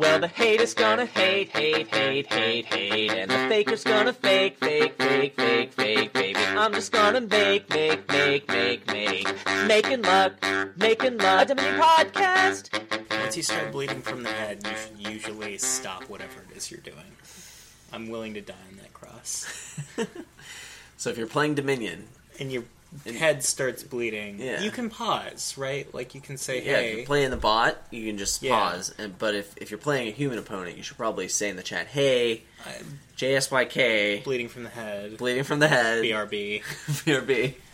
Well, the haters gonna hate, hate, hate, hate, hate, and the fakers gonna fake, fake, fake, fake, fake, baby. I'm just gonna make, make, make, make, make, making luck, making luck. A Dominion podcast. Once you start bleeding from the head, you should usually stop whatever it is you're doing. I'm willing to die on that cross. So if you're playing Dominion, And your And- head starts bleeding. Yeah. You can pause, right? Like you can say, yeah, if "Hey, you're playing the bot, you can just Yeah. pause. And but if, if you're playing a human opponent, you should probably say in the chat, "Hey, I'm JSYK, bleeding from the head." bleeding from the head, BRB. BRB."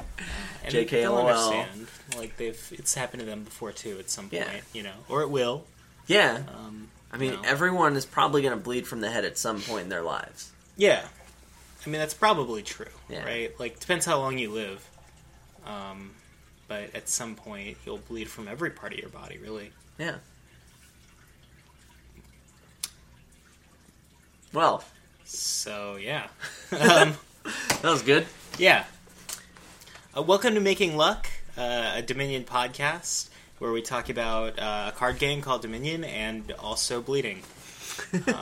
And JKLOL. Like they've, it's happened to them before too. At some point, Yeah. you know, or it will. Yeah, Um, I mean, everyone is probably going to bleed from the head at some point in their lives. Yeah, I mean that's probably true, right? Like depends how long you live. Um, but at some point you'll bleed from every part of your body, really. Yeah. Well, So yeah, um, that was good. yeah. Uh, welcome to Making Luck, uh, a Dominion podcast where we talk about uh, a card game called Dominion and also bleeding.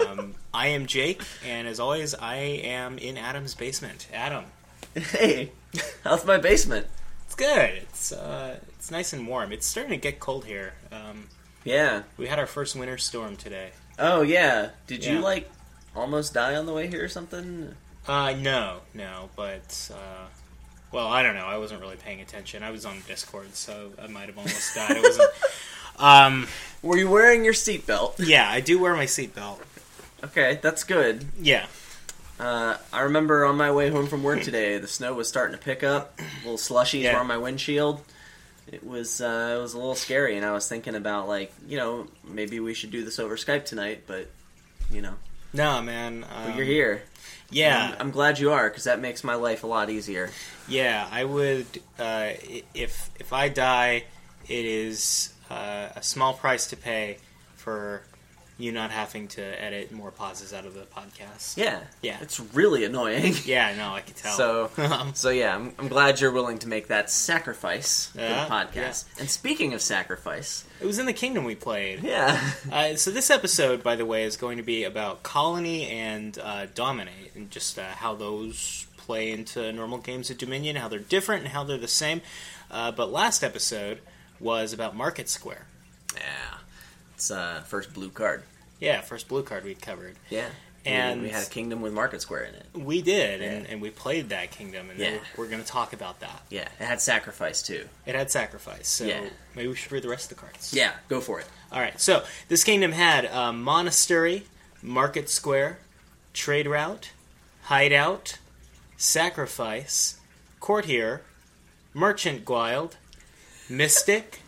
um, I am Jake, and as always, I am in Adam's basement. Adam, Hey, how's my basement? It's good. It's uh, it's nice and warm. It's starting to get cold here. Um, Yeah. we had our first winter storm today. Oh yeah. Did you like almost die on the way here or something? Uh, no, no, but uh, well, I don't know. I wasn't really paying attention. I was on Discord, so I might have almost died. It wasn't. Um, Were you wearing your seatbelt? yeah, I do wear my seatbelt. Okay, that's good. Yeah, Uh, I remember on my way home from work today, the snow was starting to pick up. Little slushies Yeah. were on my windshield. It was uh, it was a little scary, and I was thinking about like you know maybe we should do this over Skype tonight, but you know no, man. but Um, you're here. Yeah, I'm, I'm glad you are because that makes my life a lot easier. yeah. I would uh, if if I die, it is uh, a small price to pay for you not having to edit more pauses out of the podcast. Yeah, Yeah. it's really annoying. Yeah, no, I can tell. So, so yeah, I'm, I'm glad you're willing to make that sacrifice for the podcast. And speaking of sacrifice, it was in the kingdom we played. yeah, Uh, so this episode, by the way, is going to be about colony and uh, dominate, and just uh, how those play into normal games of Dominion, how they're different and how they're the same. Uh, but last episode was about Market Square. yeah, uh, first blue card. Yeah, first blue card we covered. Yeah, And- we, we had a kingdom with Market Square in it. We did, and, Yeah. and we played that kingdom, and Yeah. we're, we're going to talk about that. Yeah, it had sacrifice too. It had sacrifice, so Yeah. maybe we should read the rest of the cards. Yeah, go for it. All right, so this kingdom had uh, monastery, market square, trade route, hideout, sacrifice, courtier, merchant guild, mystic,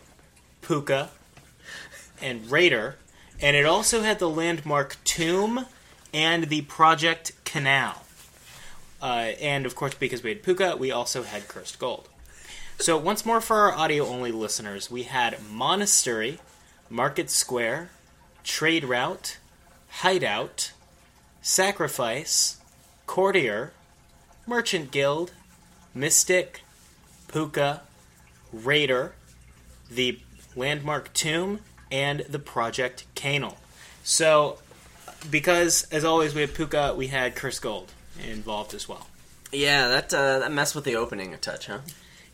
pooka, and raider, and it also had the landmark tomb and the project canal. Uh, and of course, because we had pooka, we also had cursed gold. So once more for our audio-only listeners, we had monastery, market square, trade route, hideout, sacrifice, courtier, merchant guild, mystic, pooka, raider, the landmark tomb, and the project canal. So, because as always we had pooka, we had cursed gold involved as well. Yeah, that uh, that messed with the opening a touch, huh?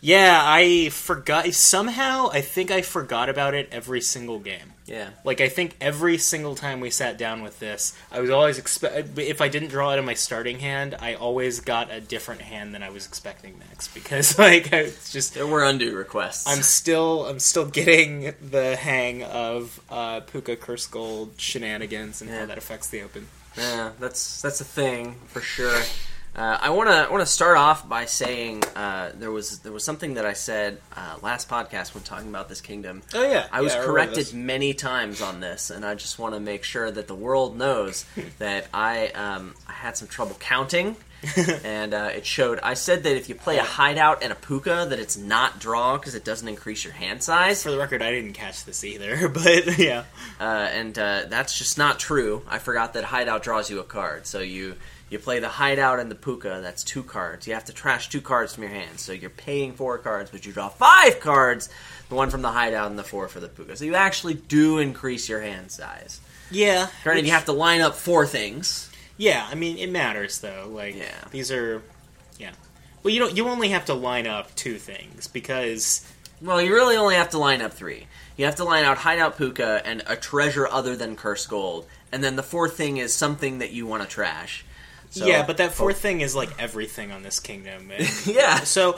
Yeah, I forgot. Somehow, I think I forgot about it every single game. Yeah, Like I think every single time we sat down with this, I was always expect. If I didn't draw out of my starting hand, I always got a different hand than I was expecting next because like I it's just there were undue requests. I'm still I'm still getting the hang of uh, Pooka Curse Gold shenanigans and Yeah. how that affects the open. Yeah, that's that's a thing for sure. Uh, I want to want to start off by saying uh, there was there was something that I said uh, last podcast when talking about this kingdom. Oh yeah, I was Yeah, corrected many times on this, and I just want to make sure that the world knows that I um, I had some trouble counting, and uh, it showed. I said that if you play a hideout and a pooka, that it's not draw because it doesn't increase your hand size, For the record, I didn't catch this either, but yeah. uh, and uh, that's just not true. I forgot that hideout draws you a card, so you. You play the hideout and the pooka. That's two cards. You have to trash two cards from your hand. So you're paying four cards, but you draw five cards. The one from the hideout and the four for the pooka. So you actually do increase your hand size. Yeah. Granted, which- you have to line up four things. Yeah, I mean it matters though. Like Yeah. these are yeah. Well, you don't you only have to line up two things because Well, you really only have to line up three. You have to line out Hideout Pooka and a treasure other than Curse Gold, and then the fourth thing is something that you want to trash. So- yeah, but that fourth thing is like everything on this kingdom. Yeah, so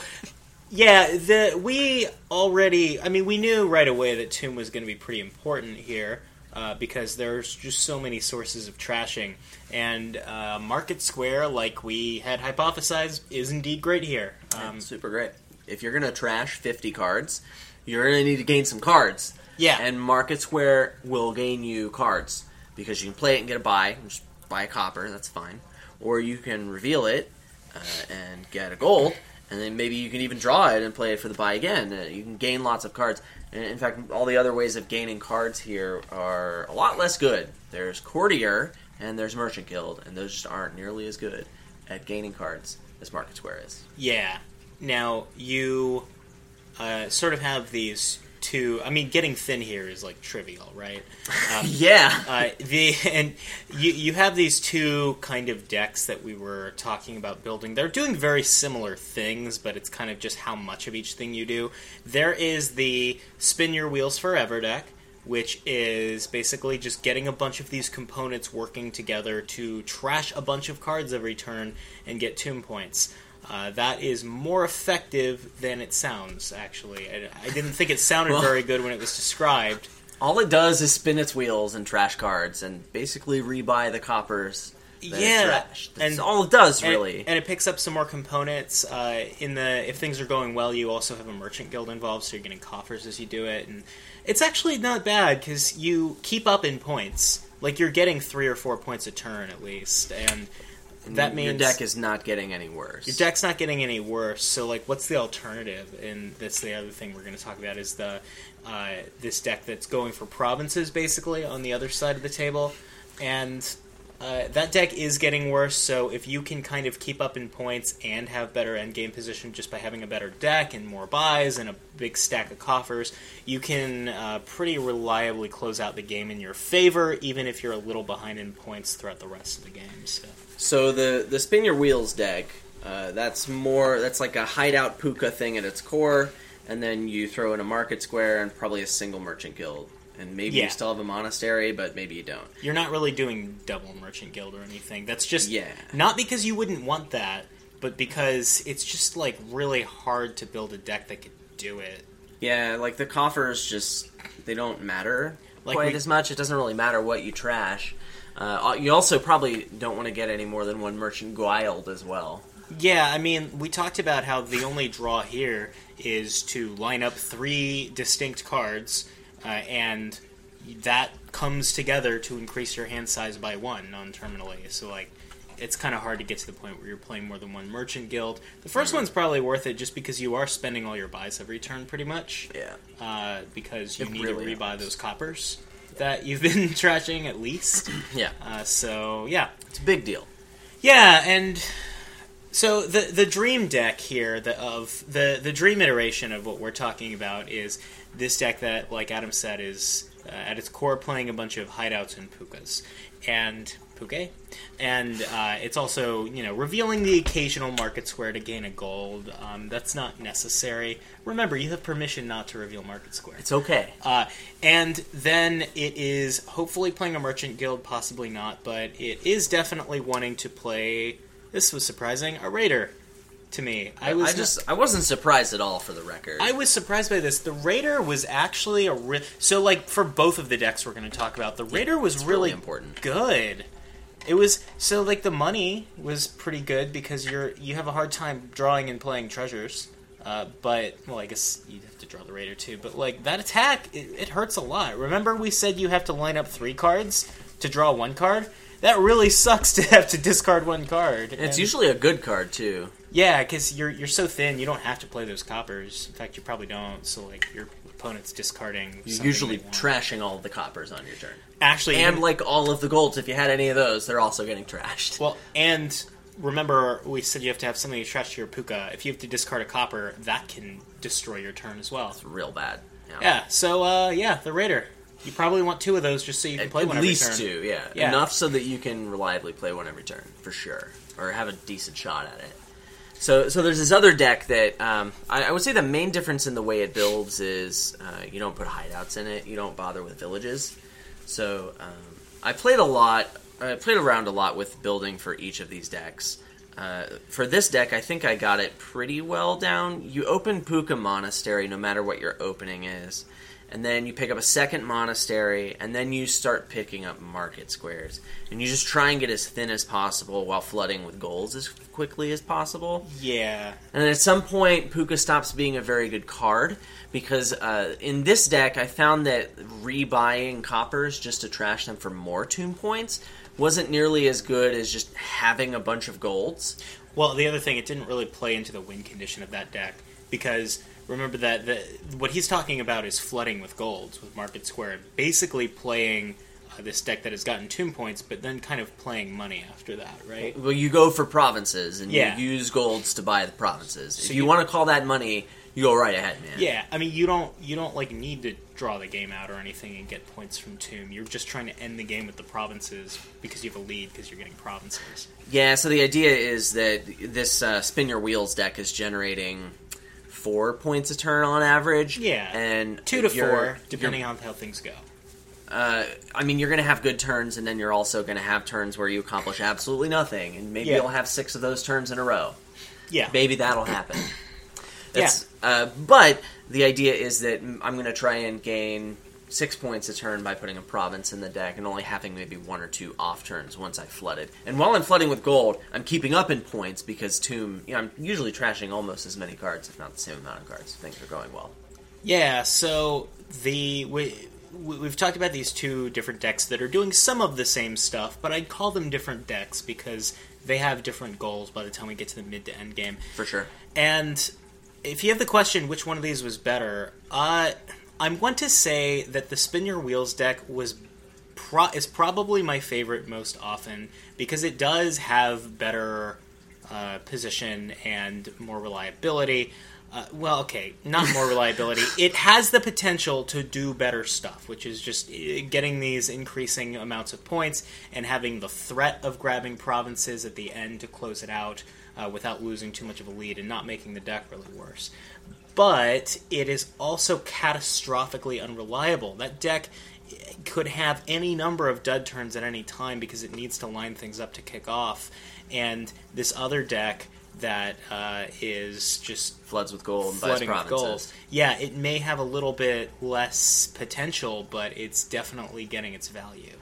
yeah, the we already I mean we knew right away that Tomb was going to be pretty important here. Uh, because there's just so many sources of trashing, and uh, Market Square, like we had hypothesized, is indeed great here. Um, super great. If you're gonna trash 50 cards, you're gonna need to gain some cards. Yeah. and Market Square will gain you cards because you can play it and get a buy, just buy a copper, that's fine. Or you can reveal it uh, and get a gold, and then maybe you can even draw it and play it for the buy again. Uh, you can gain lots of cards. And in fact, all the other ways of gaining cards here are a lot less good. There's Courtier and there's Merchant Guild, and those just aren't nearly as good at gaining cards as Market Square is. Yeah. Now you uh, sort of have these two. I mean, getting thin here is like trivial, right? Um, Yeah. uh, the and you you have these two kind of decks that we were talking about building. They're doing very similar things, but it's kind of just how much of each thing you do. There is the spin your wheels forever deck. Which is basically just getting a bunch of these components working together to trash a bunch of cards every turn and get tomb points. Uh, that is more effective than it sounds. Actually, I, I didn't think it sounded Well- very good when it was described. All it does is spin its wheels and trash cards and basically rebuy the coppers. That Yeah. That's and- all it does, And- really. and, it picks up some more components. Uh, in the if things are going well, you also have a merchant guild involved, so you're getting coffers as you do it, and it's actually not bad because you keep up in points. Like you're getting three or four points a turn at least, and that means your deck is not getting any worse. your deck's not getting any worse. So, like, what's the alternative? And that's the other thing we're going to talk about is the uh, this deck that's going for provinces, basically, on the other side of the table, and uh, that deck is getting worse. So, if you can kind of keep up in points and have better end game position just by having a better deck and more buys and a big stack of coffers, you can uh, pretty reliably close out the game in your favor, even if you're a little behind in points throughout the rest of the game. So. So the the spin your wheels deck, uh, that's more that's like a hideout pooka thing at its core, and then you throw in a market square and probably a single merchant guild, and maybe Yeah. you still have a monastery, but maybe you don't. You're not really doing double merchant guild or anything. That's just Yeah. not because you wouldn't want that, but because it's just like really hard to build a deck that could do it. Yeah, like the coffers just they don't matter Like quite we- as much. It doesn't really matter what you trash. Uh, you also probably don't want to get any more than one merchant guild as well. Yeah, I mean, we talked about how the only draw here is to line up three distinct cards, uh, and that comes together to increase your hand size by one non-terminally. So, like, it's kind of hard to get to the point where you're playing more than one merchant guild. The 1st one's probably worth it just because you are spending all your buys every turn, pretty much. Yeah. uh, because you It need really to rebuy helps. those coppers that you've been trashing at least. Yeah, Uh, so yeah, it's a big deal. yeah, and so the the dream deck here, the of the the dream iteration of what we're talking about is this deck that, like Adam said, is uh, at its core playing a bunch of hideouts and pookas and puke, and uh, it's also you know revealing the occasional market square to gain a gold. Um, that's not necessary. Remember, you have permission not to reveal market square. It's okay. Uh, and then it is hopefully playing a merchant guild, possibly not, but it is definitely wanting to play. This was surprising. A raider to me. I was I just I wasn't surprised at all for the record. I was surprised by this. The Raider was actually a re- so like for both of the decks we're going to talk about. The Raider was really really important. good. It was so like the money was pretty good because you're you have a hard time drawing and playing treasures. Uh, but well, I guess you have to draw the Raider too. But like that attack, it, it hurts a lot. Remember we said you have to line up three cards to draw one card. That really sucks to have to discard one card. it's And- usually a good card too. yeah, because you're you're so thin, you don't have to play those coppers. In fact, you probably don't. So like your opponent's discarding. You're usually trashing all of the coppers on your turn, Actually, and like all of the golds. If you had any of those, they're also getting trashed. well, and remember we said you have to have something to trash to your pooka. If you have to discard a copper, that can destroy your turn as well. It's real bad. Yeah. So uh, yeah, the raider. You probably want two of those just so you can play At one every least two, yeah. Yeah. Enough so that you can reliably play one every turn, for sure. Or have a decent shot at it. So, so there's this other deck that um, I, I would say the main difference in the way it builds is uh, you don't put hideouts in it. You don't bother with villages. So um, I played a lot. I played around a lot with building for each of these decks. Uh, for this deck, I think I got it pretty well down. You open Pooka Monastery no matter what your opening is, and then you pick up a second monastery, and then you start picking up market squares, and you just try and get as thin as possible while flooding with golds as quickly as possible. Yeah. And at some point, Pooka stops being a very good card because uh, in this deck, I found that rebuying coppers just to trash them for more tomb points wasn't nearly as good as just having a bunch of golds. Well, the other thing, it didn't really play into the win condition of that deck because remember that the, what he's talking about is flooding with golds with Market Square, basically playing uh, this deck that has gotten tomb points, but then kind of playing money after that, right? Well, you go for provinces and Yeah. you use golds to buy the provinces. So if you, you- want to call that money, you go right ahead, man. Yeah, I mean you don't you don't like need to draw the game out or anything and get points from tomb. You're just trying to end the game with the provinces because you have a lead because you're getting provinces. Yeah, so the idea is that this uh, spin your wheels deck is generating four points a turn on average. Yeah, and two to four depending on how things go. Uh, I mean, you're going to have good turns, and then you're also going to have turns where you accomplish absolutely nothing, and maybe Yeah. you'll have six of those turns in a row. Yeah, Maybe that'll happen. That's, uh, but the idea is that I'm going to try and gain six points a turn by putting a province in the deck and only having maybe one or two off turns once I flooded. And while I'm flooding with gold, I'm keeping up in points because Tomb, you know, I'm usually trashing almost as many cards, if not the same amount of cards. Things are going well. Yeah, so the we, we- we've talked about these two different decks that are doing some of the same stuff, but I'd call them different decks because they have different goals by the time we get to the mid to end game. For sure. And if you have the question which one of these was better, uh, I'm going to say that the Spin Your Wheels deck was pro- is probably my favorite most often because it does have better uh, position and more reliability. Uh, well, okay, not more reliability. It has the potential to do better stuff, which is just uh, getting these increasing amounts of points and having the threat of grabbing provinces at the end to close it out uh, without losing too much of a lead and not making the deck really worse but it is also catastrophically unreliable. That deck could have any number of dud turns at any time because it needs to line things up to kick off. And this other deck that uh, is just Floods with gold and buys flooding with gold. Yeah, it may have a little bit less potential, but it's definitely getting its value.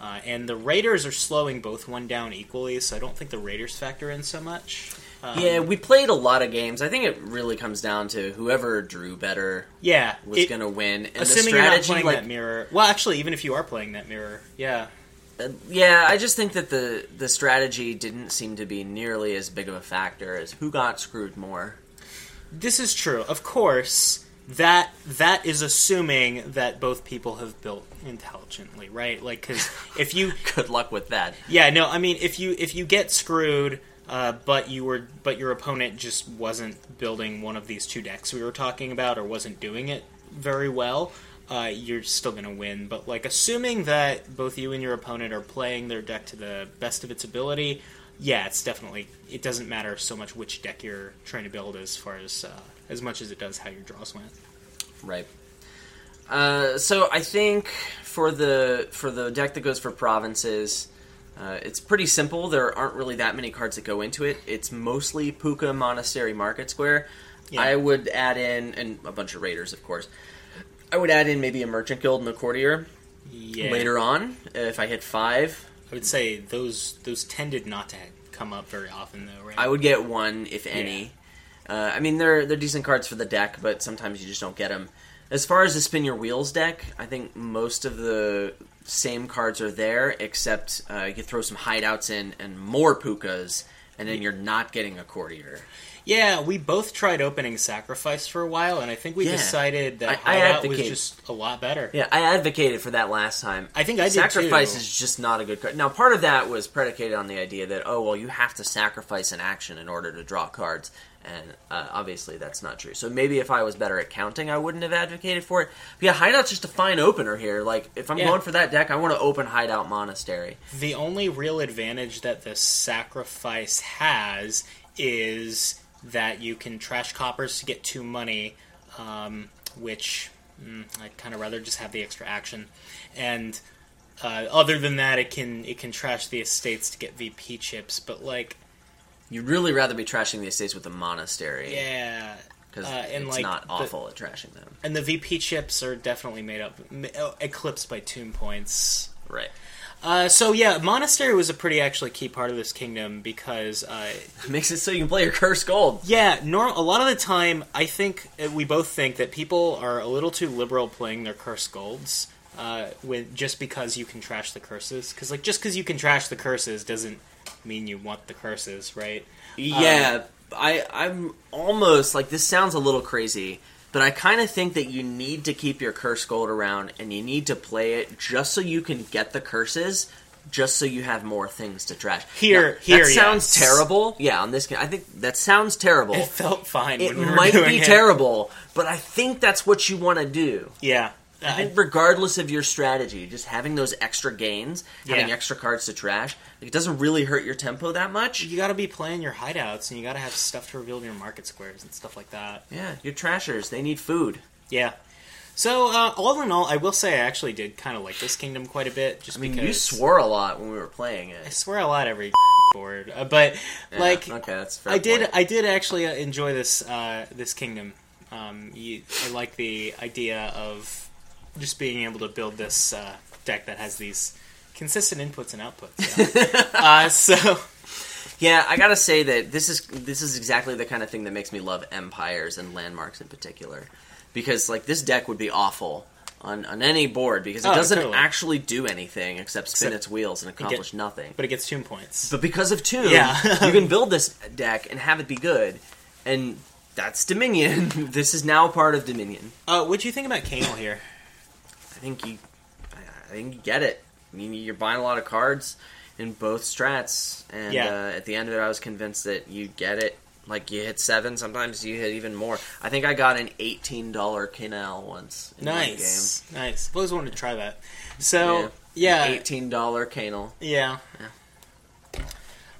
Uh, and the Raiders are slowing both one down equally, so I don't think the Raiders factor in so much. Um, Yeah, we played a lot of games. I think it really comes down to whoever drew better yeah, was it- to win. And Assuming the you're not strategy, playing like, that mirror. Well, actually, even if you are playing that mirror, yeah. Uh, yeah, I just think that the the strategy didn't seem to be nearly as big of a factor as who got screwed more. This is true. Of course, that that is assuming that both people have built intelligently, right? Like, because if you, Good luck with that. yeah, no, I mean, if you if you get screwed, uh, but you were but your opponent just wasn't building one of these two decks we were talking about, or wasn't doing it very well. Uh, you're still going to win, but like assuming that both you and your opponent are playing their deck to the best of its ability, yeah, it's definitely it doesn't matter so much which deck you're trying to build as far as uh, as much as it does how your draws went. Right. Uh, so I think for the for the deck that goes for provinces, uh, it's pretty simple. There aren't really that many cards that go into it. It's mostly Pooka Monastery Market Square. Yeah. I would add in and a bunch of raiders, of course. I would add in maybe a merchant guild and a courtier Yeah, later on if I hit five. I would say those those tended not to come up very often though, right? I would get one if any. Uh, I mean, they're they're decent cards for the deck, but sometimes you just don't get them. As far as the spin your wheels deck, I think most of the same cards are there, except uh, you could throw some hideouts in and more pookas, and then you're not getting a courtier. Yeah, we both tried opening Sacrifice for a while, and I think we Yeah. decided that I- I Hideout was just a lot better. Yeah, I advocated for that last time. I think I did Sacrifice too. is just not a good card. Now, part of that was predicated on the idea that oh well, you have to sacrifice an action in order to draw cards, and uh, obviously that's not true. So maybe if I was better at counting, I wouldn't have advocated for it. But yeah, Hideout's just a fine opener here. Like if I'm Yeah. going for that deck, I want to open Hideout Monastery. The only real advantage that the Sacrifice has is that you can trash coppers to get two money, um, which mm, I'd kind of rather just have the extra action. And uh, other than that, it can it can trash the estates to get VP chips. But like, You'd really rather be trashing the estates with a monastery yeah, because uh, it's like, not the- awful at trashing them. and the VP chips are definitely made up, oh, eclipsed by tomb points. Right. Uh, so yeah, monastery was a pretty actually key part of this kingdom because uh, Makes it so you can play your cursed gold. Yeah, norm- a lot of the time, I think uh, we both think that people are a little too liberal playing their curse golds. Uh, with just because you can trash the curses, because like just because you can trash the curses doesn't mean you want the curses, right? Yeah, I I'm almost like this sounds a little crazy, but I kind of think that you need to keep your curse gold around and you need to play it just so you can get the curses. Just so you have more things to trash. Here- Now, here, that sounds yes. terrible. Yeah, on this, game, I think that sounds terrible. It felt fine. It when we were might doing be it. terrible, but I think that's what you want to do. Yeah, I think regardless of your strategy, just having those extra gains, having extra cards to trash, like, it doesn't really hurt your tempo that much. you got to be playing your hideouts, and you got to have stuff to reveal your market squares and stuff like that. Yeah, your trashers, they need food. Yeah. So uh, all in all, I will say I actually did kind of like this kingdom quite a bit. Just I mean, because you swore a lot when we were playing it. I swear a lot every board, uh, but Yeah, like okay, that's fair. I did. I did actually uh, enjoy this uh, this kingdom. Um, you, I like the idea of just being able to build this uh, deck that has these consistent inputs and outputs. yeah. uh, so Yeah, I gotta say that this is this is exactly the kind of thing that makes me love empires and landmarks in particular, because like this deck would be awful on, on any board because it Oh, doesn't totally. actually do anything except spin Except its wheels and accomplish get- nothing. but it gets tomb points. But because of Tomb, Yeah. you can build this deck and have it be good, and that's Dominion. this is now part of Dominion. Uh, what do you think about Canal here? I think you, I think you get it. I mean, you're buying a lot of cards in both strats, and Yeah. uh, at the end of it, I was convinced that you get it. Like you hit seven, sometimes you hit even more. I think I got an eighteen dollar canal once. In Nice, nice. I've always wanted to try that. So game. yeah, eighteen dollar canal. Yeah.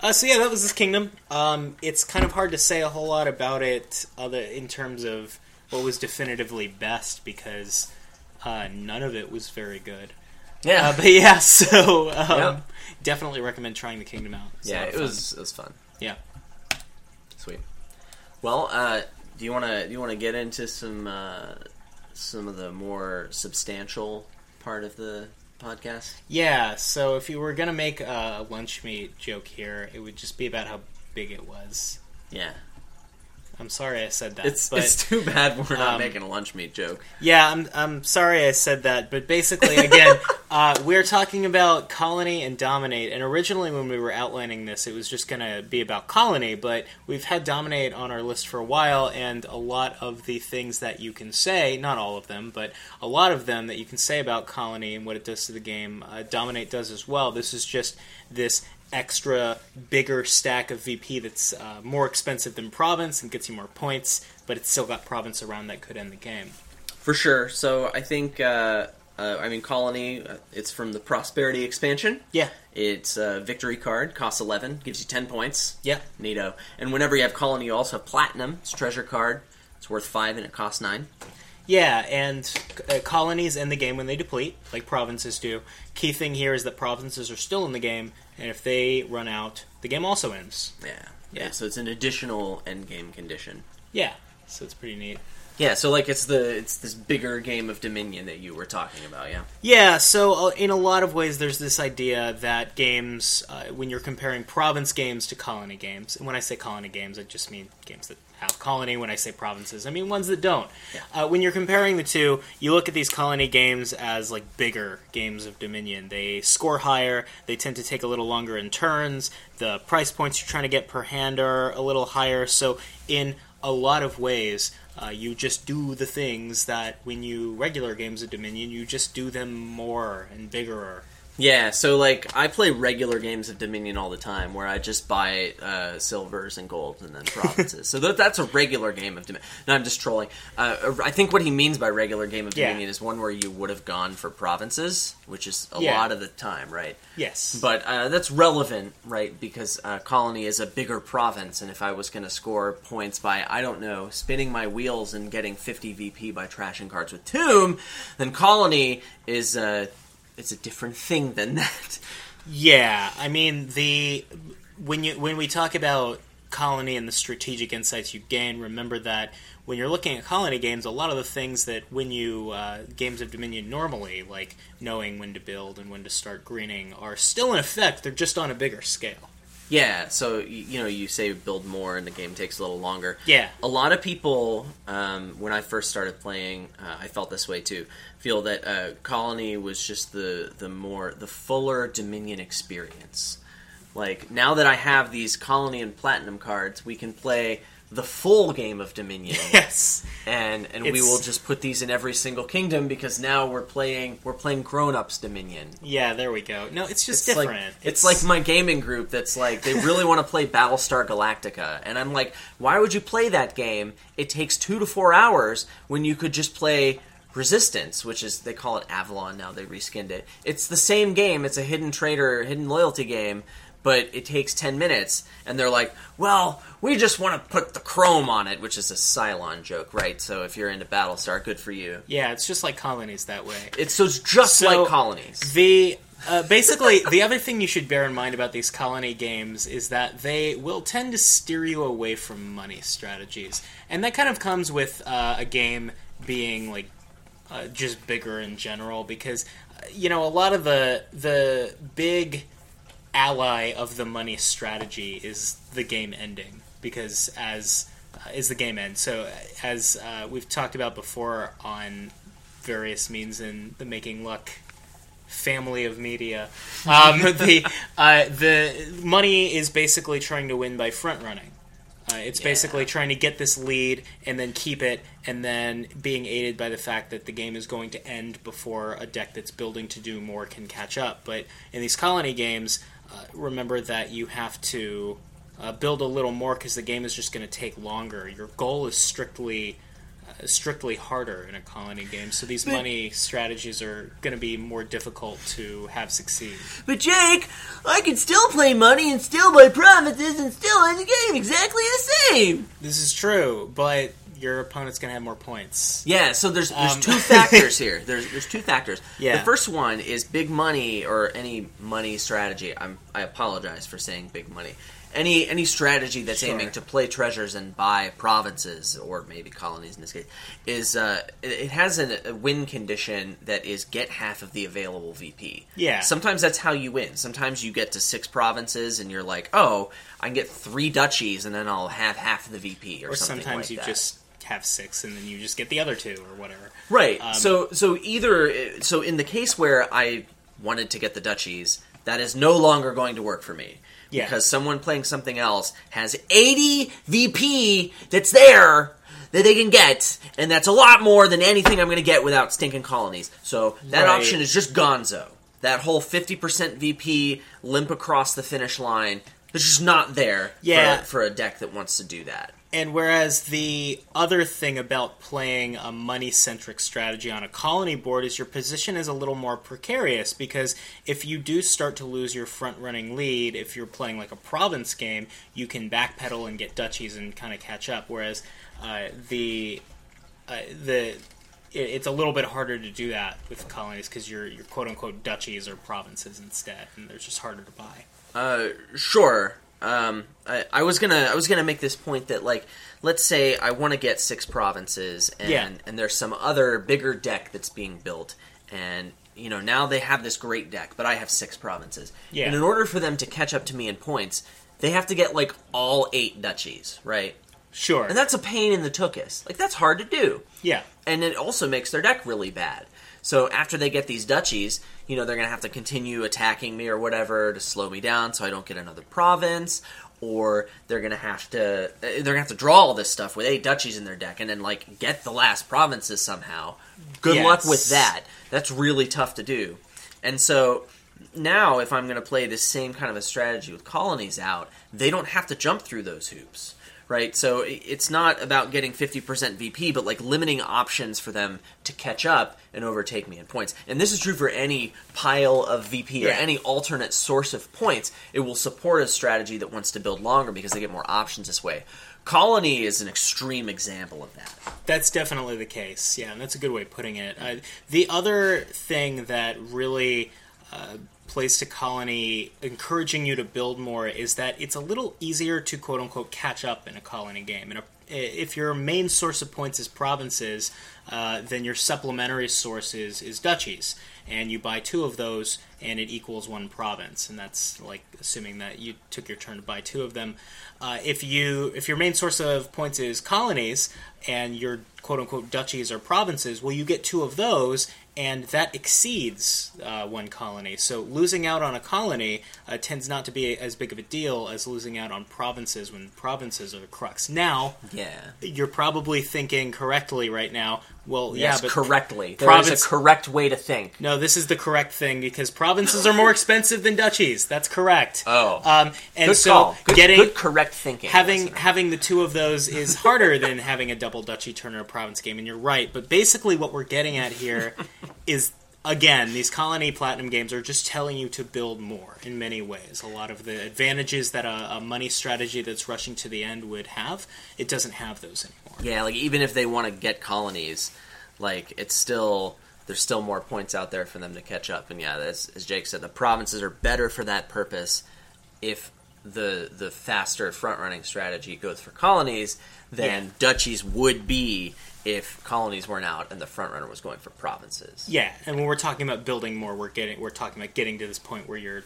Uh, so yeah, that was this kingdom. Um, it's kind of hard to say a whole lot about it, other in terms of what was definitively best, because uh, none of it was very good. Yeah, Uh, but yeah, so um, Yeah. definitely recommend trying the kingdom out. It's yeah, it fun. was it was fun. Yeah. Sweet. Well, uh, do you want to do you want to get into some uh, some of the more substantial part of the podcast? Yeah. So if you were gonna make a lunch meat joke here, it would just be about how big it was. Yeah, I'm sorry I said that. it's but it's too bad we're not um, making a lunch meat joke. Yeah, I'm, I'm sorry I said that, but basically, again, uh, we're talking about Colony and Dominate, and originally when we were outlining this, it was just going to be about Colony, but we've had Dominate on our list for a while, and a lot of the things that you can say, not all of them, but a lot of them that you can say about Colony and what it does to the game, uh, Dominate does as well. This is just this extra bigger stack of VP that's uh, more expensive than Province and gets you more points, but it's still got Province around that could end the game. For sure. So I think uh, uh, I mean Colony. Uh, it's from the Prosperity expansion. Yeah. It's a victory card, costs eleven, gives you ten points. Yeah. Neato. And whenever you have Colony, you also have Platinum. It's a treasure card. It's worth five and it costs nine. Yeah, and uh, colonies end the game when they deplete, like provinces do. Key thing here is that provinces are still in the game, and if they run out, the game also ends. Yeah. Yeah. So it's an additional end game condition. Yeah, so it's pretty neat. Yeah, so like it's the it's this bigger game of Dominion that you were talking about, yeah. Yeah, so uh, in a lot of ways, there's this idea that games, uh, when you're comparing province games to colony games, and when I say colony games, I just mean games that have colony. When I say provinces, I mean ones that don't. Uh, when you're comparing the two, you look at these colony games as like bigger games of Dominion. They score higher. They tend to take a little longer in turns. The price points you're trying to get per hand are a little higher. So in a lot of ways, uh, you just do the things that when you regular games of Dominion, you just do them more and bigger. Yeah, so like I play regular games of Dominion all the time, where I just buy uh, silvers and golds and then provinces. so that, that's a regular game of Dominion. No, I'm just trolling. Uh, I think what he means by regular game of Yeah. Dominion is one where you would have gone for provinces, which is a Yeah. lot of the time, right? Yes, But uh, that's relevant, right? Because uh, Colony is a bigger province, and if I was going to score points by, I don't know, spinning my wheels and getting 50 VP by trashing cards with Tomb, then Colony is uh, it's a different thing than that. Yeah, I mean the when you when we talk about colony and the strategic insights you gain, remember that when you're looking at colony games, a lot of the things that when you uh, games of Dominion normally, like knowing when to build and when to start greening, are still in effect. They're just on a bigger scale. Yeah, so you know, you say build more, and the game takes a little longer. Yeah. a lot of people, um, when I first started playing, uh, I felt this way too. Feel that uh, Colony was just the the more the fuller Dominion experience. Like now that I have these Colony and Platinum cards, we can play the full game of Dominion. Yes. and and we will just put these in every single kingdom because now we're playing we're playing grown ups Dominion. Yeah, there we go. No, it's just It's like different. it's like my gaming group that's like they really want to play Battlestar Galactica, and I'm like, why would you play that game? It takes two to four hours when you could just play Resistance, which is they call it Avalon now. They reskinned it. It's the same game. It's a hidden trader, hidden loyalty game. But it takes 10 minutes, and they're like, well, we just want to put the chrome on it, which is a Cylon joke, right? So if you're into Battlestar, good for you. yeah, it's just like colonies that way. It's so it's just So- like colonies. The uh, basically the other thing you should bear in mind about these colony games is that they will tend to steer you away from money strategies, and that kind of comes with uh, a game being like uh, just bigger in general because you know a lot of the the big ally of the money strategy is the game ending because as uh, is the game end. So as uh, we've talked about before on various means in the making luck family of media, um, the uh, the money is basically trying to win by front running. Uh, it's basically trying to get this lead and then keep it, and then being aided by the fact that the game is going to end before a deck that's building to do more can catch up. But in these colony games, uh, remember that you have to uh, build a little more because the game is just going to take longer. Your goal is strictly uh, strictly harder in a colony game, so these money strategies are going to be more difficult to have succeed. But Jake, I can still play money and still buy provinces and still end the game exactly the same. This is true, but your opponent's going to have more points. Yeah, so there's there's Um, two factors here. There's there's two factors. Yeah. The first one is big money or any money strategy. I'm I apologize for saying big money. Any any strategy that's Sure. aiming to play treasures and buy provinces or maybe colonies in this case is uh, it has a win condition that is get half of the available VP. Yeah. Sometimes that's how you win. Sometimes you get to six provinces and you're like, oh, I can get three duchies and then I'll have half of the VP or, Or something sometimes like you that. just have six and then you just get the other two or whatever. Right. Um, so so either so in the case where I wanted to get the duchies, that is no longer going to work for me. Yeah. Because someone playing something else has 80 VP that's there that they can get, and that's a lot more than anything I'm going to get without stinking colonies. So that Right. option is just gonzo. That whole 50% VP limp across the finish line, it's just not there Yeah. for, for a deck that wants to do that. And whereas the other thing about playing a money centric strategy on a colony board is your position is a little more precarious because if you do start to lose your front running lead, if you're playing like a province game, you can backpedal and get duchies and kind of catch up. Whereas uh, the uh, the it- it's a little bit harder to do that with colonies because your your quote unquote duchies or provinces instead, and they're just harder to buy. Uh, sure, um, I, I was gonna I was gonna make this point that like let's say I want to get six provinces and Yeah. and there's some other bigger deck that's being built and you know now they have this great deck but I have six provinces Yeah. and in order for them to catch up to me in points they have to get like all eight duchies right Sure. and that's a pain in the tuchus like that's hard to do yeah. and it also makes their deck really bad. So after they get these duchies, you know, they're going to have to continue attacking me or whatever to slow me down so I don't get another province or they're going to have to they're going to have to draw all this stuff with eight duchies in their deck and then like get the last provinces somehow. Good Yes. luck with that. That's really tough to do. And so now if I'm going to play this same kind of a strategy with colonies out, they don't have to jump through those hoops. Right, so it's not about getting 50% VP, but like limiting options for them to catch up and overtake me in points. And this is true for any pile of VP or any alternate source of points. It will support a strategy that wants to build longer because they get more options this way. Colony is an extreme example of that. That's definitely the case. Yeah, and that's a good way of putting it. Uh, the other thing that really uh, plays to colony, encouraging you to build more, is that it's a little easier to quote unquote catch up in a colony game. And if your main source of points is provinces, uh, then your supplementary source is, is duchies. And you buy two of those, and it equals one province. And that's like assuming that you took your turn to buy two of them. Uh, if you if your main source of points is colonies and your quote unquote duchies or provinces, well, you get two of those, and that exceeds uh, one colony. So losing out on a colony uh, tends not to be as big of a deal as losing out on provinces when provinces are the crux. Now, Yeah. you're probably thinking correctly right now. Well, Yes, yeah, correctly. There is province- a correct way to think. no, this is the correct thing because provinces are more expensive than duchies. That's correct. Oh. um, and Good so call. Good, getting good correct thinking. having listener. having the two of those is harder than having a double duchy turn or a province game and you're right but basically what we're getting at here is again these colony platinum games are just telling you to build more in many ways a lot of the advantages that a, a money strategy that's rushing to the end would have it doesn't have those anymore Yeah, like even if they want to get colonies, like it's still there's still more points out there for them to catch up. And yeah, as, as Jake said, the provinces are better for that purpose if the the faster front running strategy goes for colonies than Yeah. duchies would be if colonies weren't out and the front runner was going for provinces. yeah and when we're talking about building more we're getting we're talking about getting to this point where you're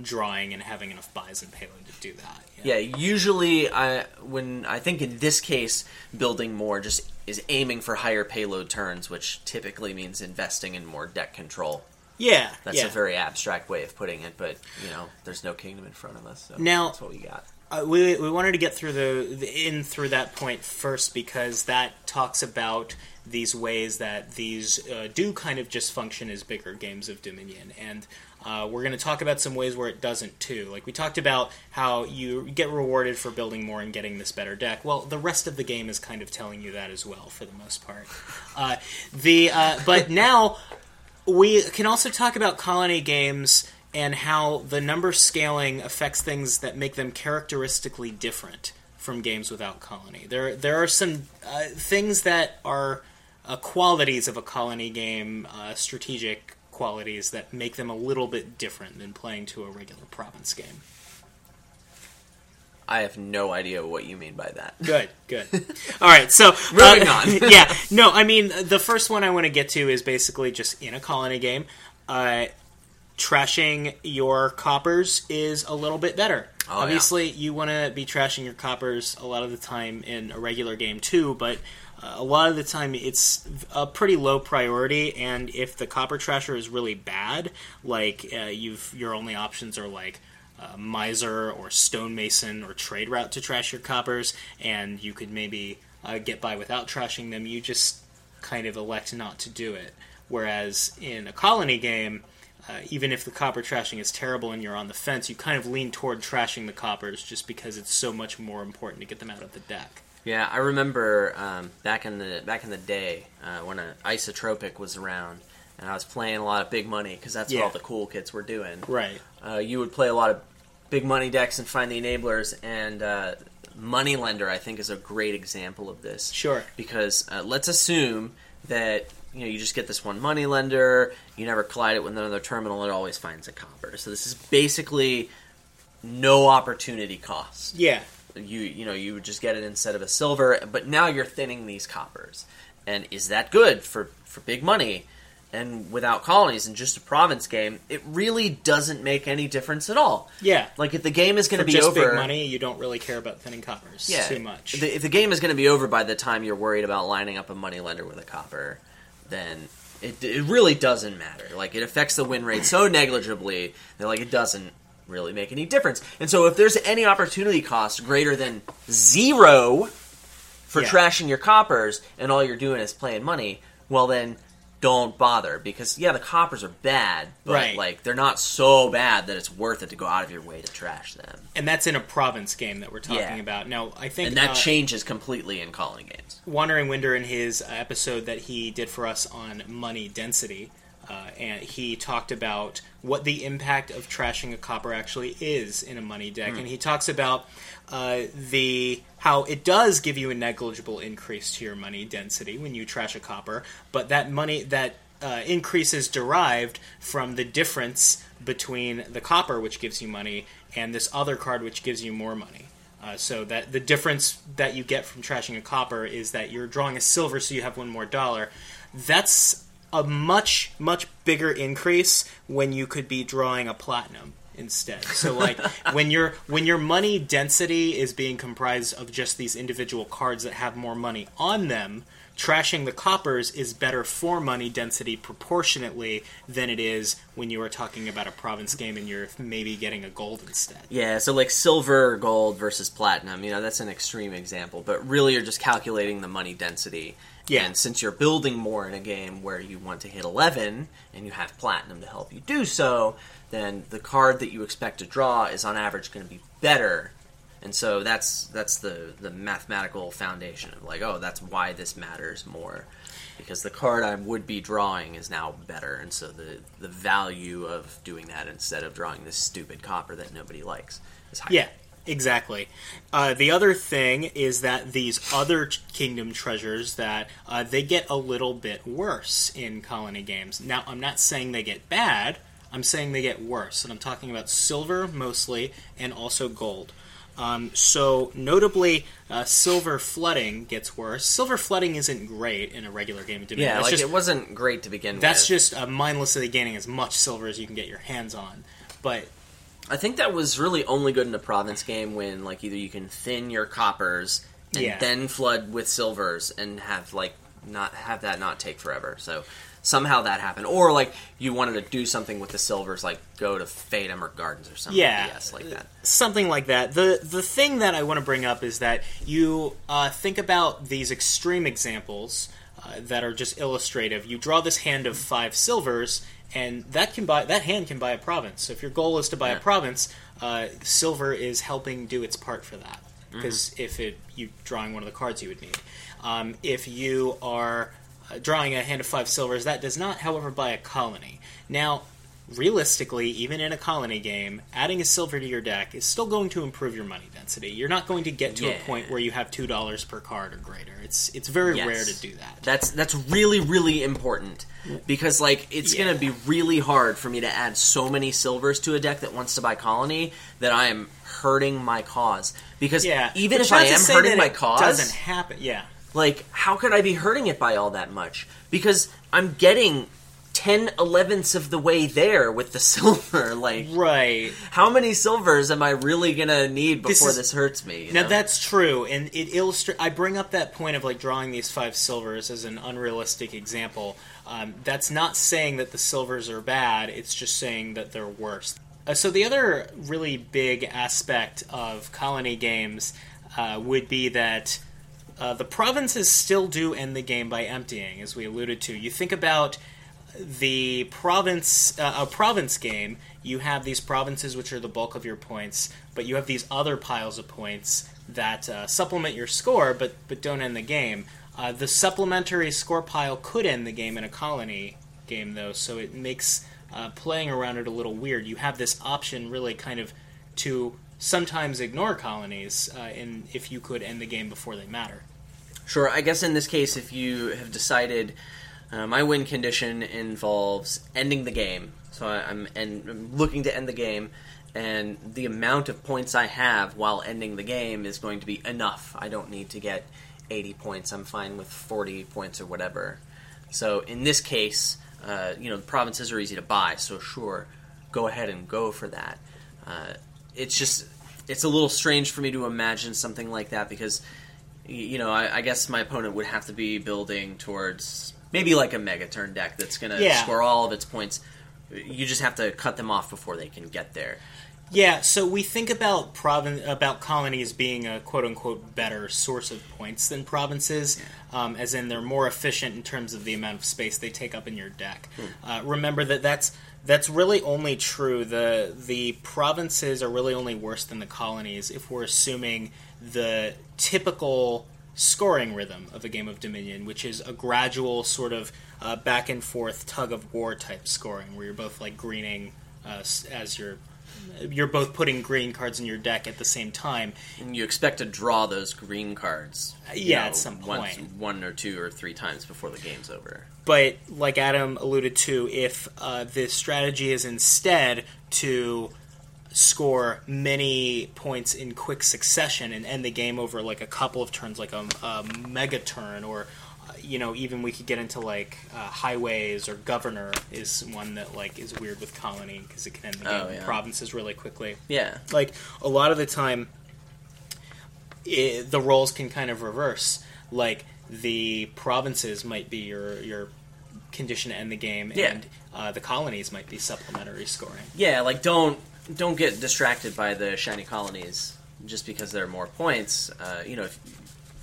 drawing and having enough buys and payload to do that Yeah, usually I when I think in this case building more just is aiming for higher payload turns, which typically means investing in more deck control. yeah That's yeah. a very abstract way of putting it, but you know, there's no kingdom in front of us, so Now- that's what we got. Uh, we, we wanted to get through the, the in through that point first because that talks about these ways that these uh, do kind of just function as bigger games of Dominion, and uh, we're going to talk about some ways where it doesn't too. Like we talked about how you get rewarded for building more and getting this better deck. Well, the rest of the game is kind of telling you that as well for the most part. Uh, the uh, but now we can also talk about colony games and how the number scaling affects things that make them characteristically different from games without colony. There, there are some uh, things that are uh, qualities of a colony game, uh, strategic qualities that make them a little bit different than playing to a regular province game. I have no idea what you mean by that. Good, good. All right, so Moving uh, on. yeah, no, I mean the first one I want to get to is basically just in a colony game. Uh, trashing your coppers is a little bit better. Oh, yeah. Obviously, you want to be trashing your coppers a lot of the time in a regular game too, but uh, a lot of the time it's a pretty low priority. And if the copper trasher is really bad, like uh, you've your only options are like uh, miser or stonemason or trade route to trash your coppers, and you could maybe uh, get by without trashing them. You just kind of elect not to do it. Whereas in a colony game, uh, even if the copper trashing is terrible and you're on the fence, you kind of lean toward trashing the coppers just because it's so much more important to get them out of the deck. Yeah, I remember um, back in the back in the day uh, when a isotropic was around, and I was playing a lot of big money because that's Yeah. what all the cool kids were doing. Right. Uh, you would play a lot of big money decks and find the enablers, and uh, Moneylender I think is a great example of this. Sure. because uh, let's assume that you know you just get this one money lender, you never collide it with another terminal, it always finds a copper. So this is basically no opportunity cost. Yeah. You you know you would just get it instead of a silver, but now you're thinning these coppers, and is that good for for big money? And without colonies and just a province game, it really doesn't make any difference at all. Yeah. Like if the game is going to be just over, big money, you don't really care about thinning coppers yeah, too much. the- if the game is going to be over by the time you're worried about lining up a money lender with a copper, then it, it really doesn't matter. Like it affects the win rate so negligibly that like it doesn't really make any difference. And so if there's any opportunity cost greater than zero for Yeah. trashing your coppers and all you're doing is playing money, well then don't bother because yeah the coppers are bad but Right. like they're not so bad that it's worth it to go out of your way to trash them and that's in a province game that we're talking Yeah. about. Now, I think and that uh, changes completely in colony games Wandering Winder in his episode that he did for us on money density, uh, and he talked about what the impact of trashing a copper actually is in a money deck, and he talks about uh, the how it does give you a negligible increase to your money density when you trash a copper, but that money that uh, increase is derived from the difference between the copper, which gives you money, and this other card, which gives you more money. Uh, so that the difference that you get from trashing a copper is that you're drawing a silver, so you have one more dollar. That's a much much bigger increase when you could be drawing a platinum instead. So like when your when your money density is being comprised of just these individual cards that have more money on them, trashing the coppers is better for money density proportionately than it is when you are talking about a province game and you're maybe getting a gold instead. Yeah, so like silver, gold versus platinum, you know, that's an extreme example, but really you're just calculating the money density. Yeah. And since you're building more in a game where you want to hit 11 and you have platinum to help you do so, then the card that you expect to draw is on average going to be better. And so that's that's the the mathematical foundation of like, oh, that's why this matters more. Because the card I would be drawing is now better, and so the the value of doing that instead of drawing this stupid copper that nobody likes is higher. Yeah, exactly. Uh, the other thing is that these other kingdom treasures that uh, they get a little bit worse in colony games. Now, I'm not saying they get bad. I'm saying they get worse, and I'm talking about silver mostly, and also gold. Um, so, notably, uh, silver flooding gets worse. Silver flooding isn't great in a regular game of Dominion. Yeah, That's like just, it wasn't great to begin that's with. That's just uh, mindlessly gaining as much silver as you can get your hands on. But I think that was really only good in a province game when like either you can thin your coppers and Yeah. then flood with silvers and have like not have that not take forever. So somehow that happened, or like you wanted to do something with the silvers, like go to Feodum or Gardens or something. Yeah. yes, like that. something like that. The the thing that I want to bring up is that you uh, think about these extreme examples uh, that are just illustrative. You draw this hand of five silvers, and that can buy that hand can buy a province. So if your goal is to buy Yeah. a province, uh, silver is helping do its part for that. Mm-hmm. Because if it you drawing one of the cards you would need, um, if you are uh, drawing a hand of five silvers, that does not, however, buy a colony. Now, realistically, even in a colony game, adding a silver to your deck is still going to improve your money density. You're not going to get to Yeah. a point where you have two dollars per card or greater. It's it's very Yes. rare to do that. That's that's really really important because like it's Yeah. gonna be really hard for me to add so many silvers to a deck that wants to buy colony that I am hurting my cause because Yeah, even but if I to am hurting my it cause doesn't happen. Yeah, like how could I be hurting it by all that much because I'm getting 10 elevenths of the way there with the silver like right. how many silvers am I really gonna need This before is- this hurts me Now know? that's true, and it illustrates. I bring up that point of like drawing these five silvers as an unrealistic example. Um, that's not saying that the silvers are bad. It's just saying that they're worse. Uh, so the other really big aspect of colony games uh, would be that uh, the provinces still do end the game by emptying, as we alluded to. You think about the province uh, a province game you have these provinces which are the bulk of your points but you have these other piles of points that uh, supplement your score but but don't end the game uh, the supplementary score pile could end the game in a colony game though so it makes uh, playing around it a little weird you have this option really kind of to sometimes ignore colonies uh, and if you could end the game before they matter Sure. I guess in this case, if you have decided uh, my win condition involves ending the game, so I, I'm, and I'm looking to end the game, and the amount of points I have while ending the game is going to be enough. I don't need to get 80 points. I'm fine with 40 points or whatever. So in this case, uh, you know, the provinces are easy to buy, so sure, go ahead and go for that. Uh, it's just, it's a little strange for me to imagine something like that because, you know, I, I guess my opponent would have to be building towards maybe like a mega turn deck that's going to Yeah. score all of its points. You just have to cut them off before they can get there. Yeah, so we think about provin- about colonies being a quote unquote better source of points than provinces, um, as in they're more efficient in terms of the amount of space they take up in your deck. Uh, remember that that's that's really only true. the The provinces are really only worse than the colonies if we're assuming the typical scoring rhythm of a game of Dominion, which is a gradual sort of uh, back and forth tug of war type scoring, where you're both like greening uh, as you're you're both putting green cards in your deck at the same time. And you expect to draw those green cards. Yeah, know, at some once- one or two or three times before the game's over. But like Adam alluded to, if uh, the strategy is instead to score many points in quick succession and end the game over like a couple of turns, like a, a mega turn, or uh, you know, even we could get into like uh, highways or governor is one that like is weird with colony because it can end the game Oh, yeah. provinces really quickly. Yeah. like a lot of the time i the roles can kind of reverse like the provinces might be your your condition to end the game Yeah. and uh, the colonies might be supplementary scoring Yeah, like don't don't get distracted by the shiny colonies just because there are more points. Uh, you know, if,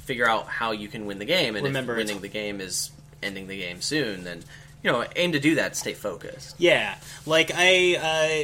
figure out how you can win the game, and Remember, if winning the game is ending the game soon, then you know aim to do that. Stay focused. yeah like i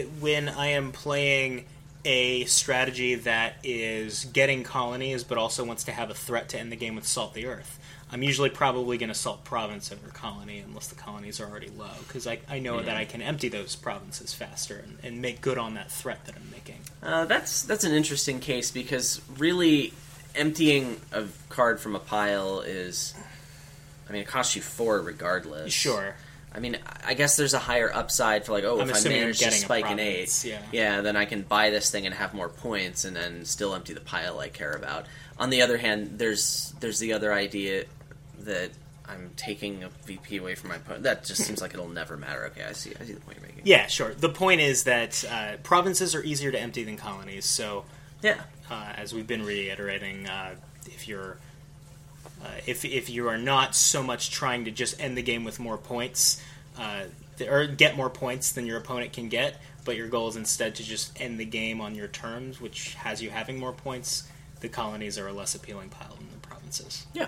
uh, when i am playing a strategy that is getting colonies but also wants to have a threat to end the game with salt the earth i'm usually probably going to salt province over colony unless the colonies are already low because I, I know that i can empty those provinces faster and, and make good on that threat that i'm making Uh, that's that's an interesting case because really emptying a card from a pile is. I mean, it costs you four regardless. Sure. I mean, I guess there's a higher upside for like, oh, I'm if I manage to spike an eight, yeah. then I can buy this thing and have more points, and then still empty the pile I care about. On the other hand, there's there's the other idea that I'm taking a VP away from my opponent. That just seems like it'll never matter. Okay, I see. I see the point you're making. Yeah, sure. The point is that uh, provinces are easier to empty than colonies. So, Yeah. uh, as we've been reiterating, uh, if you're uh, if if you are not so much trying to just end the game with more points, uh, or get more points than your opponent can get, but your goal is instead to just end the game on your terms, which has you having more points. The colonies are a less appealing pile than the provinces. Yeah.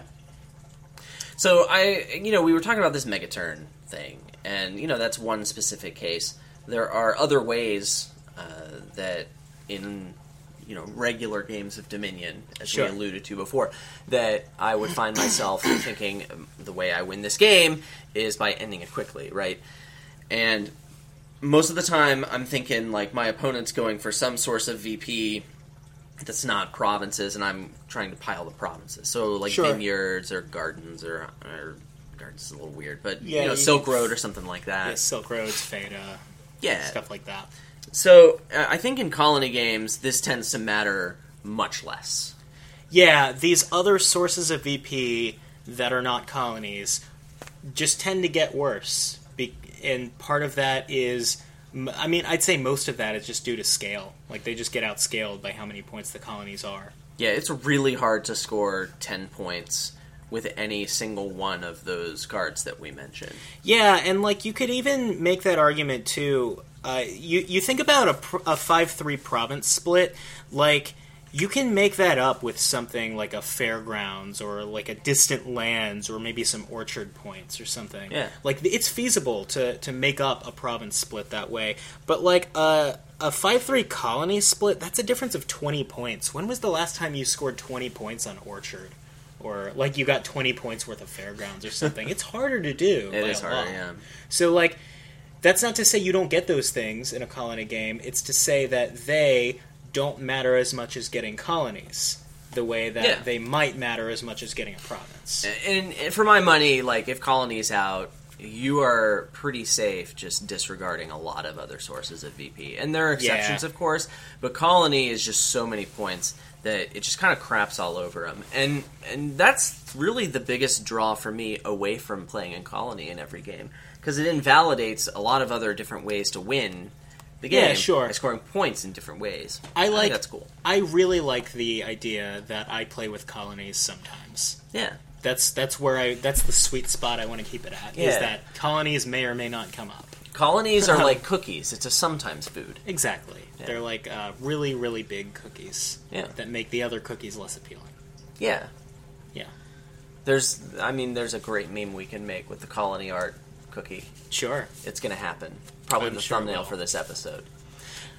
So I, you know, we were talking about this Megaturn thing, and you know that's one specific case. There are other ways uh, that in you know regular games of Dominion, as Sure. we alluded to before, that I would find myself thinking um, the way I win this game is by ending it quickly, right? And most of the time, I'm thinking like my opponent's going for some source of VP that's not provinces, and I'm trying to pile the provinces. So like Sure. vineyards or gardens or, or gardens is a little weird, but Yeah, you know you Silk can- Road or something like that. Yeah, Silk Roads, Feta, yeah. stuff like that. So uh, I think in colony games this tends to matter much less. Yeah, these other sources of VP that are not colonies just tend to get worse. Be- and part of that is, I mean, I'd say most of that is just due to scale. Like, they just get outscaled by how many points the colonies are. Yeah, it's really hard to score ten points with any single one of those cards that we mentioned. Yeah, and like you could even make that argument too. Uh, you you think about a pr- a five three province split, like you can make that up with something like a fairgrounds or like a distant lands or maybe some orchard points or something. Yeah. like it's feasible to to make up a province split that way. But like a a five three colony split, that's a difference of twenty points. When was the last time you scored twenty points on orchard? Or like you got twenty points worth of fairgrounds or something. It's harder to do. It is harder, lot. yeah. So like that's not to say you don't get those things in a colony game. It's to say that they don't matter as much as getting colonies, the way that Yeah. they might matter as much as getting a province. And, and for my money, like if colony's out, you are pretty safe just disregarding a lot of other sources of VP. And there are exceptions, Yeah. of course, but Colony is just so many points that it just kind of craps all over them. And and that's really the biggest draw for me away from playing in Colony in every game because it invalidates a lot of other different ways to win the game Yeah, sure. by scoring points in different ways. I think like that's cool. I really like the idea that I play with colonies sometimes. Yeah. That's that's where I that's the sweet spot I want to keep it at. Is that colonies may or may not come up. Colonies are like cookies. It's a sometimes food. Exactly. Yeah. They're like uh, really really big cookies Yeah. that make the other cookies less appealing. Yeah. Yeah. There's, I mean, there's a great meme we can make with the colony art cookie. Sure. It's going to happen. Probably I'm the sure thumbnail for this episode.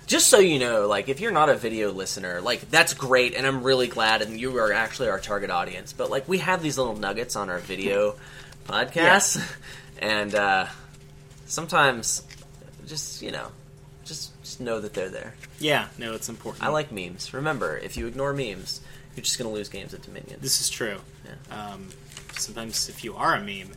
Just so you know, like, if you're not a video listener, like, that's great, and I'm really glad, and you are actually our target audience. But, like, we have these little nuggets on our video podcasts, and uh, sometimes, just, you know, just, just know that they're there. Yeah. No, it's important. I like memes. Remember, if you ignore memes, you're just going to lose games at Dominion. This is true. Yeah. Um, sometimes if you are a meme,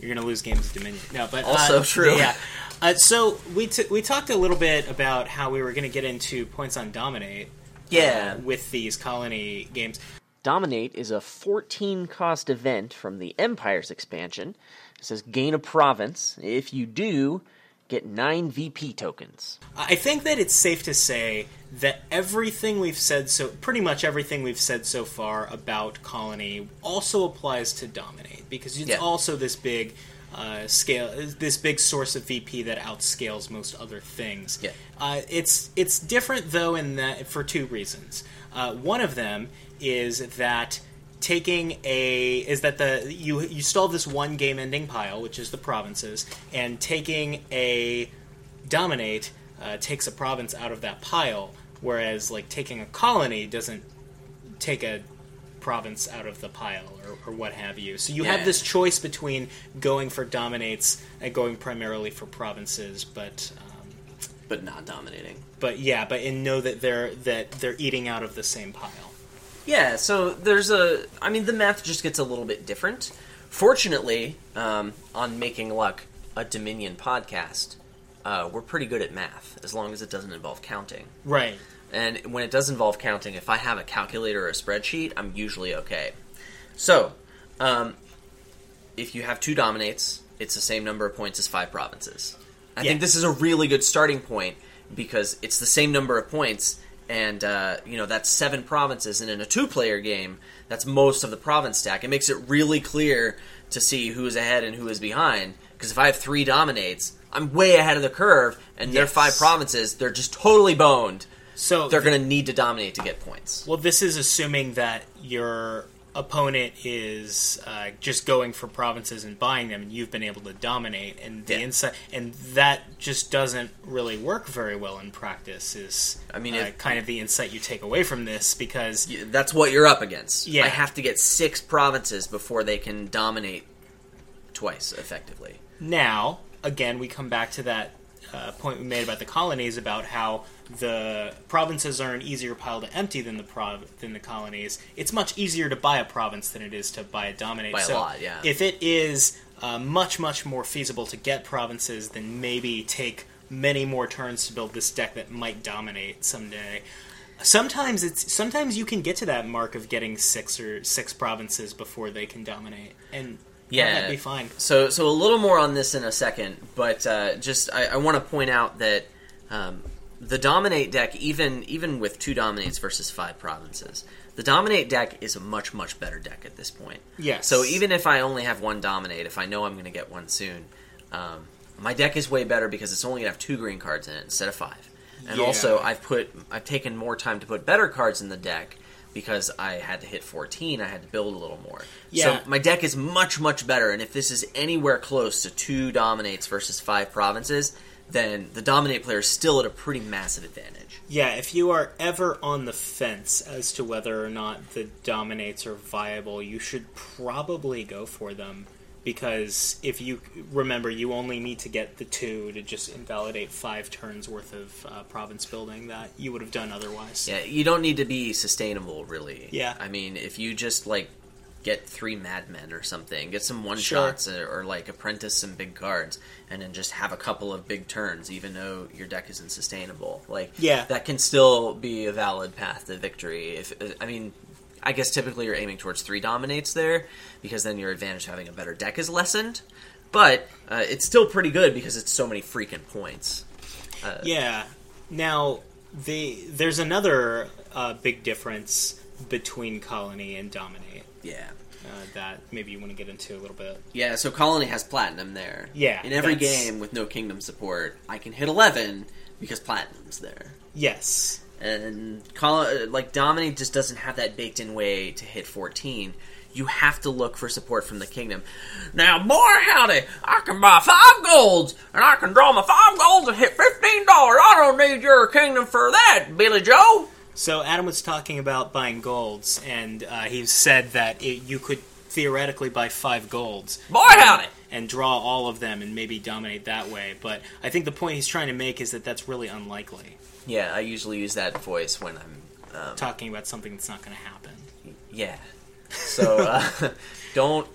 you're going to lose games of Dominion. No, but Also uh, true. Yeah. Uh, so we t- we talked a little bit about how we were going to get into points on dominate. Yeah. uh, with these colony games. Dominate is a 14 cost event from the Empire's expansion. It says gain a province. If you do, get 9 VP tokens. I think that it's safe to say that everything we've said so pretty much everything we've said so far about colony also applies to dominate because it's Yeah. also this big uh, scale this big source of VP that outscales most other things. Yeah. Uh, it's it's different though in that for two reasons. Uh, one of them is that taking a is that the you you still have this one game ending pile which is the provinces and taking a dominate uh, takes a province out of that pile whereas like taking a colony doesn't take a province out of the pile or, or what have you so you Yeah. have this choice between going for dominates and going primarily for provinces but um, But not dominating. but yeah but and know that they're that they're eating out of the same pile Yeah, so there's a. I mean, the math just gets a little bit different. Fortunately, um, on Making Luck, a Dominion podcast, uh, we're pretty good at math as long as it doesn't involve counting. right And when it does involve counting, if I have a calculator or a spreadsheet, I'm usually okay. So, um, if you have two dominates, it's the same number of points as five provinces. I Yeah. think this is a really good starting point because it's the same number of points, and uh, you know that's seven provinces. And in a two-player game, that's most of the province stack. It makes it really clear to see who is ahead and who is behind. Because if I have three dominates, I'm way ahead of the curve, and they're five provinces. They're just totally boned so they're going to need to dominate to get points. Well, this is assuming that your opponent is uh, just going for provinces and buying them, and you've been able to dominate. And the Yeah. insight, and that just doesn't really work very well in practice. Is I mean, uh, if- kind of the insight you take away from this because Y- That's what you're up against. Yeah. I have to get six provinces before they can dominate twice effectively. now again we come back to that uh, point we made about the colonies about how the provinces are an easier pile to empty than the prov- than the colonies. It's much easier to buy a province than it is to buy a dominate. By a so lot, yeah. If it is uh, much much more feasible to get provinces, then maybe take many more turns to build this deck that might dominate someday. Sometimes it's sometimes you can get to that mark of getting six or six provinces before they can dominate, and Yeah. that'd be fine. So, so a little more on this in a second, but uh, just I, I want to point out that um, the dominate deck, even even with two dominates versus five provinces, the dominate deck is a much much better deck at this point. Yes. So even if I only have one dominate, if I know I'm going to get one soon, um, my deck is way better because it's only going to have two green cards in it instead of five. And Yeah. also, I've put I've taken more time to put better cards in the deck because I had to hit 14. I had to build a little more. Yeah. So my deck is much much better. And if this is anywhere close to two dominates versus five provinces, then the dominate player is still at a pretty massive advantage. Yeah, if you are ever on the fence as to whether or not the dominates are viable, you should probably go for them because if you remember, you only need to get the two to just invalidate five turns worth of uh, province building that you would have done otherwise. Yeah, you don't need to be sustainable, really. Yeah. I mean, if you just like get three madmen or something, get some one Sure. shots or, or like apprentice some big cards, and then just have a couple of big turns, even though your deck isn't sustainable. Like, Yeah. that can still be a valid path to victory. If I mean, I guess typically you're aiming towards three dominates there, because then your advantage of having a better deck is lessened. But uh, it's still pretty good because it's so many freaking points. Yeah. Now, the there's another uh, big difference between Colony and Dominate Yeah. uh, that maybe you want to get into a little bit. Yeah, so Colony has platinum there. Yeah, In every that's- game with no kingdom support, I can hit 11 because platinum's there. Yes. And like Dominate just doesn't have that baked in way to hit 14. You have to look for support from the kingdom. Now, boy, howdy, I can buy five golds, and I can draw my five golds and hit $15. I don't need your kingdom for that, Billy Joe. So Adam was talking about buying golds, and uh, he said that it, you could theoretically buy five golds. Boy, howdy. And draw all of them and maybe dominate that way. But I think the point he's trying to make is that that's really unlikely. Yeah, I usually use that voice when I'm um, Talking about something that's not going to happen. Yeah. So uh, don't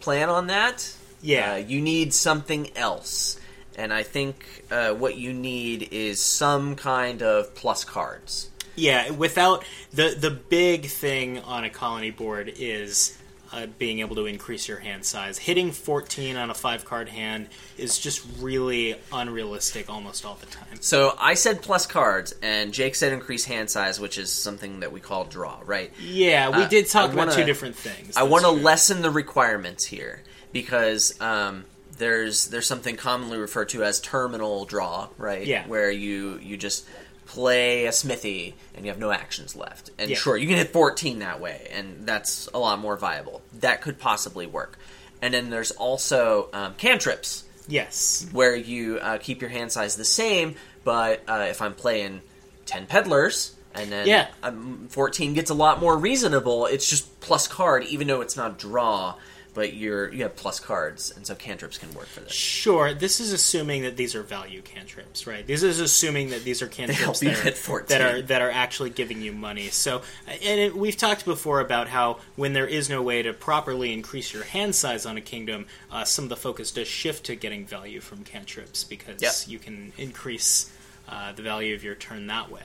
plan on that. Yeah. Uh, you need something else. And I think uh, what you need is some kind of plus cards. Yeah, without the the big thing on a colony board is uh, being able to increase your hand size. Hitting 14 on a five card hand is just really unrealistic almost all the time. So I said plus cards, and Jake said increase hand size, which is something that we call draw, right? Yeah, we Uh, did talk I about wanna- two different things. I want to lessen the requirements here because um, there's there's something commonly referred to as terminal draw, right? Yeah. Where you you just play a smithy and you have no actions left. And Yeah. sure, you can hit 14 that way, and that's a lot more viable. That could possibly work. And then there's also um, cantrips Yes. where you uh, keep your hand size the same, but uh, if I'm playing 10 peddlers and then Yeah. um, 14 gets a lot more reasonable, it's just plus card, even though it's not draw, but you're you have plus cards, and so cantrips can work for this. Sure, this is assuming that these are value cantrips, right? This is assuming that these are cantrips that, are, that are that are actually giving you money. So, and it, we've talked before about how when there is no way to properly increase your hand size on a kingdom, uh, some of the focus does shift to getting value from cantrips because Yep. you can increase uh, the value of your turn that way.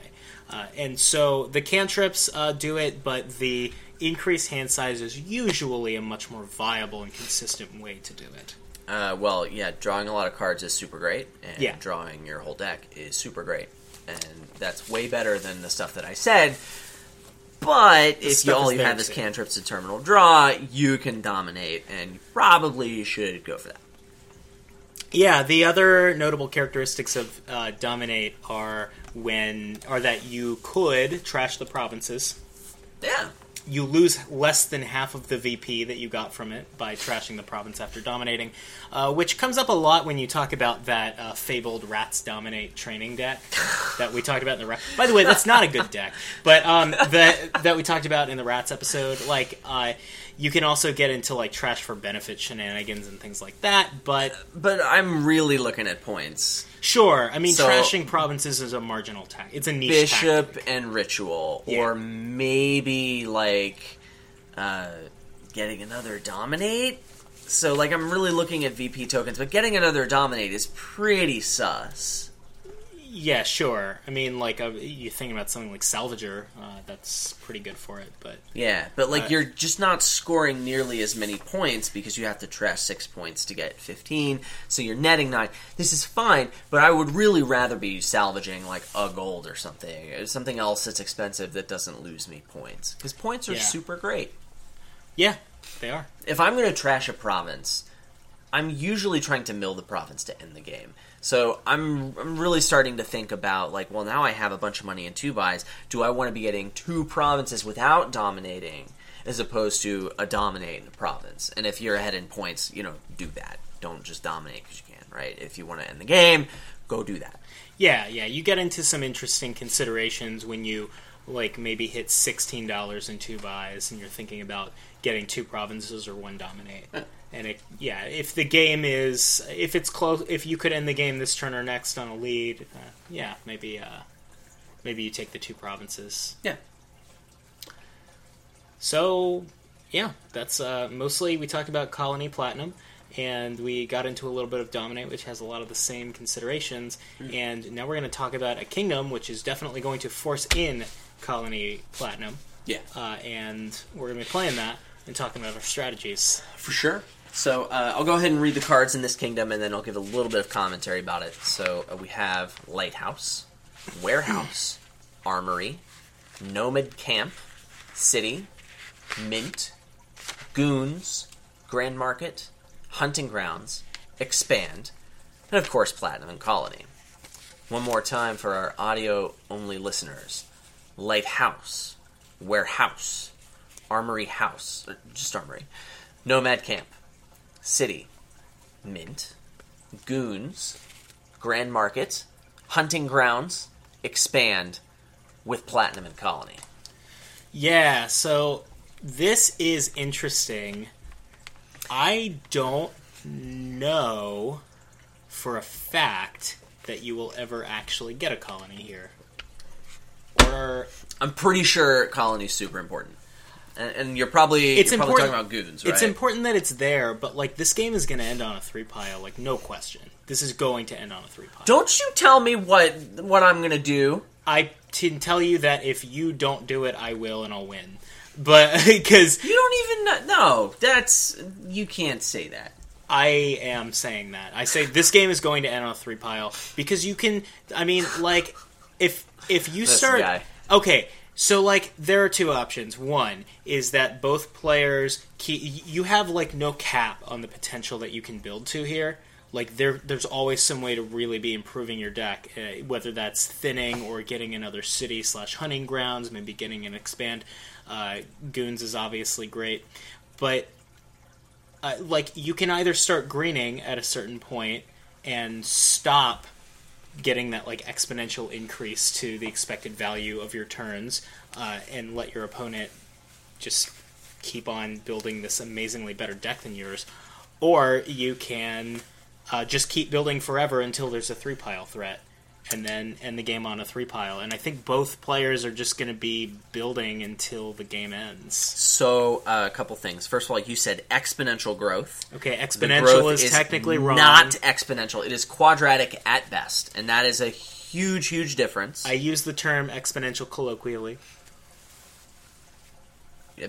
Uh, and so the cantrips uh, do it, but the increased hand size is usually a much more viable and consistent way to do it. Uh, well, yeah, drawing a lot of cards is super great, and Yeah. drawing your whole deck is super great, and that's way better than the stuff that I said. But if you all you have is cantrips and terminal draw, you can dominate, and you probably should go for that. Yeah, the other notable characteristics of uh, dominate are when are that you could trash the provinces. Yeah, You lose less than half of the VP that you got from it by trashing the province after dominating, uh, which comes up a lot when you talk about that uh, fabled rats dominate training deck that we talked about in the rat. By the way, that's not a good deck, but um, that that we talked about in the rats episode. Like, uh, you can also get into like trash for benefit shenanigans and things like that, but but I'm really looking at points. Sure. I mean, So- trashing provinces is a marginal tack. It's a niche Bishop tactic. and ritual, Yeah. or maybe like uh, getting another dominate. So, like, I'm really looking at VP tokens, but getting another dominate is pretty sus. Yeah, sure. I mean, like, uh, you think about something like Salvager, uh, that's pretty good for it. But Yeah, but like Uh, you're just not scoring nearly as many points because you have to trash six points to get 15, so you're netting nine. This is fine, but I would really rather be salvaging like a gold or something, or something else that's expensive that doesn't lose me points because points are Yeah. super great. yeah, they are. If I'm going to trash a province, I'm usually trying to mill the province to end the game. So I'm I'm really starting to think about like, well, now I have a bunch of money in two buys. Do I want to be getting two provinces without dominating, as opposed to a dominating the province? And if you're ahead in points, you know, do that. Don't just dominate because you can, right? If you want to end the game, go do that. Yeah, yeah. You get into some interesting considerations when you, like, maybe hit $16 in two buys and you're thinking about getting two provinces or one dominate. And it, yeah, if the game is, if it's close, if you could end the game this turn or next on a lead, uh, yeah, maybe, uh, maybe you take the two provinces. Yeah. So, Yeah, that's uh, mostly we talked about Colony Platinum, and we got into a little bit of Dominate, which has a lot of the same considerations. And now we're going to talk about a kingdom, which is definitely going to force in Colony Platinum, Yeah, uh, and we're going to be playing that and talking about our strategies. for sure. So uh, I'll go ahead and read the cards in this kingdom, and then I'll give a little bit of commentary about it. So uh, we have Lighthouse, Warehouse, Armory, Nomad Camp, City, Mint, Goons, Grand Market, Hunting Grounds, Expand, and of course Platinum and Colony. One more time for our audio only listeners Lighthouse, Warehouse, Armory House, uh, just Armory, Nomad Camp, City, Mint, Goons, Grand Market, Hunting Grounds, Expand, with Platinum and Colony. Yeah, so this is interesting. I don't know for a fact that you will ever actually get a colony here. Or I'm pretty sure Colony's super important. And, and you're probably It's you're probably important- talking about Goons, right? it's important that it's there, but like this game is going to end on a three pile, like no question. This is going to end on a three pile. Don't you tell me what what I'm gonna do. I can tell you that if you don't do it, I will, and I'll win. But because You don't even know. No, that's you can't say that. I am saying that. I say this game is going to end on a three pile because you can. I mean, like, if if you This start. guy. Okay, so like there are two options. One is that both players you have like no cap on the potential that you can build to here. Like there, there's always some way to really be improving your deck, uh, whether that's thinning or getting another city slash hunting grounds, maybe getting an expand. Uh, Goons is obviously great, but uh, like you can either start greening at a certain point and stop getting that like exponential increase to the expected value of your turns uh, and let your opponent just keep on building this amazingly better deck than yours. Or you can uh, just keep building forever until there's a three pile threat and then end the game on a three pile and i think both players are just going to be building until the game ends So uh, a couple things. First of all, like you said, exponential growth. okay exponential growth is, technically wrong Not exponential. It is quadratic at best, and that is a huge, huge difference. I use the term exponential colloquially.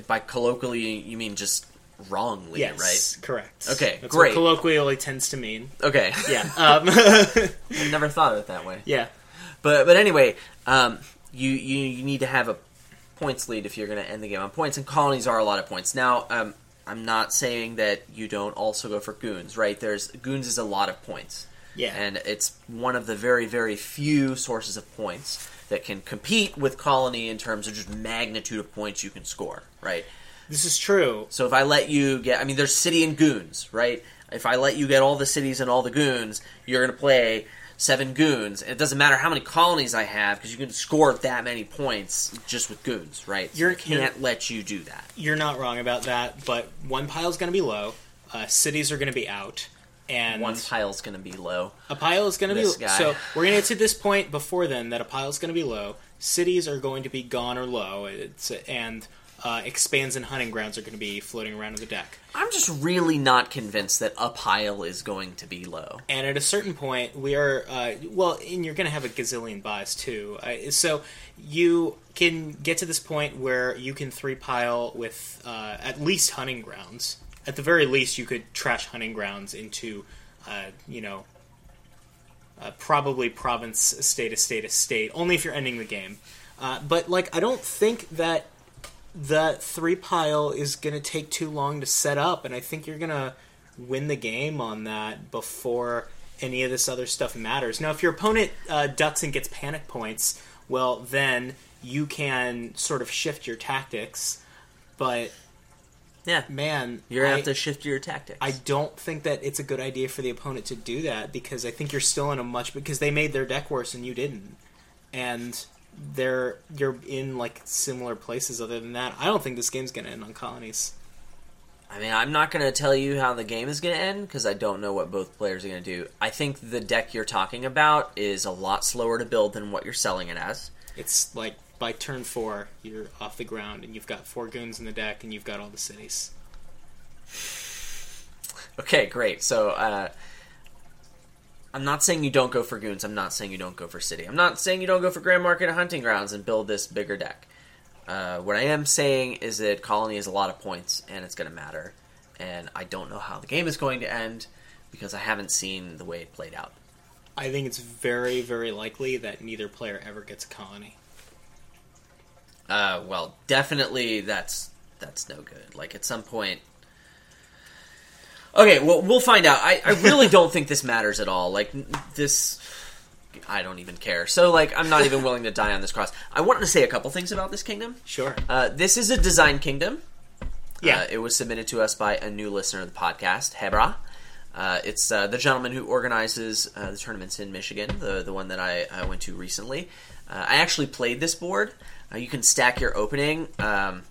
By colloquially, you mean just wrongly, Yes, correct. Okay, That's great. what colloquially tends to mean. Okay. Yeah, um, I never thought of it that way. yeah. But but anyway, um, you, you you need to have a points lead if you're going to end the game on points, and colonies are a lot of points. Now, um, I'm not saying that you don't also go for goons, right? There's goons is a lot of points, Yeah. and it's one of the very very few sources of points that can compete with colony in terms of just magnitude of points you can score, right? This is true. So if I let you get, I mean, there's city and goons, right? If I let you get all the cities and all the goons, you're going to play seven goons. It doesn't matter how many colonies I have because you can score that many points just with goons, right? You're- I can't let you do that. You're not wrong about that, but one pile's going to be low. Uh, cities are going to be out, and One pile's going to be low. a pile is going to be guy. so. We're going to get to this point before then that a pile's going to be low. Cities are going to be gone or low. It's and uh, expands and hunting grounds are going to be floating around in the deck. I'm just really not convinced that a pile is going to be low. And at a certain point, we are uh, well, and you're going to have a gazillion buys too. Uh, so you can get to this point where you can three pile with uh, at least hunting grounds. At the very least, you could trash hunting grounds into, uh, you know, uh, probably province, state, estate, state, Only if you're ending the game. Uh, but like, I don't think that the three pile is going to take too long to set up, and I think you're going to win the game on that before any of this other stuff matters. Now, if your opponent uh, ducks and gets panic points, well, then you can sort of shift your tactics. But Yeah, man, you're going I, to have to shift your tactics. I don't think that it's a good idea for the opponent to do that because I think you're still in a much because they made their deck worse and you didn't, and they're you're in like similar places. Other than that, I don't think this game's gonna end on colonies. I mean, I'm not going to tell you how the game is going to end because I don't know what both players are going to do. I think the deck you're talking about is a lot slower to build than what you're selling it as. It's like by turn four, you're off the ground, and you've got four goons in the deck, and you've got all the cities. Okay, great. So, uh, I'm not saying you don't go for goons. I'm not saying you don't go for city. I'm not saying you don't go for Grand Market and Hunting Grounds and build this bigger deck. Uh, what I am saying is that Colony is a lot of points and it's going to matter. And I don't know how the game is going to end because I haven't seen the way it played out. I think it's very, very likely that neither player ever gets a colony. Uh, well, definitely that's that's no good. Like at some point. Okay, well we'll find out. I, I really don't think this matters at all. Like this, I don't even care. So like I'm not even willing to die on this cross. I wanted to say a couple things about this kingdom. Sure. Uh, this is a design kingdom. Yeah. Uh, it was submitted to us by a new listener of the podcast, Hebra. Uh, it's uh, the gentleman who organizes uh, the tournaments in Michigan, the the one that I, I went to recently. Uh, I actually played this board. Uh, you can stack your opening. Um,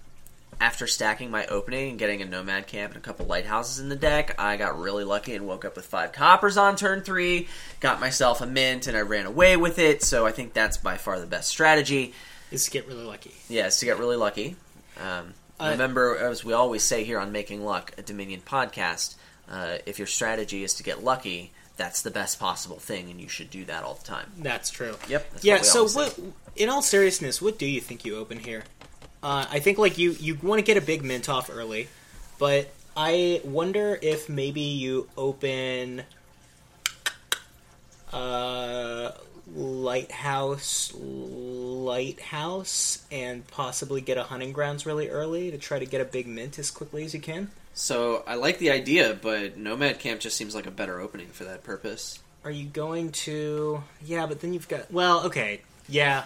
after stacking my opening and getting a nomad camp and a couple lighthouses in the deck, I got really lucky and woke up with five coppers on turn three. Got myself a mint and I ran away with it. So I think that's by far the best strategy. is to get really lucky. Yes, to get really lucky. Um, Uh, remember, as we always say here on Making Luck, a Dominion podcast, uh, if your strategy is to get lucky, that's the best possible thing, and you should do that all the time. That's true. Yep. That's yeah. what So, what, in all seriousness, what do you think you open here? Uh, I think like you you want to get a big mint off early, but I wonder if maybe you open uh, lighthouse lighthouse and possibly get a hunting grounds really early to try to get a big mint as quickly as you can. So I like the idea, but Nomad Camp just seems like a better opening for that purpose. Are you going to? Yeah, but then you've got. Well, okay. Yeah,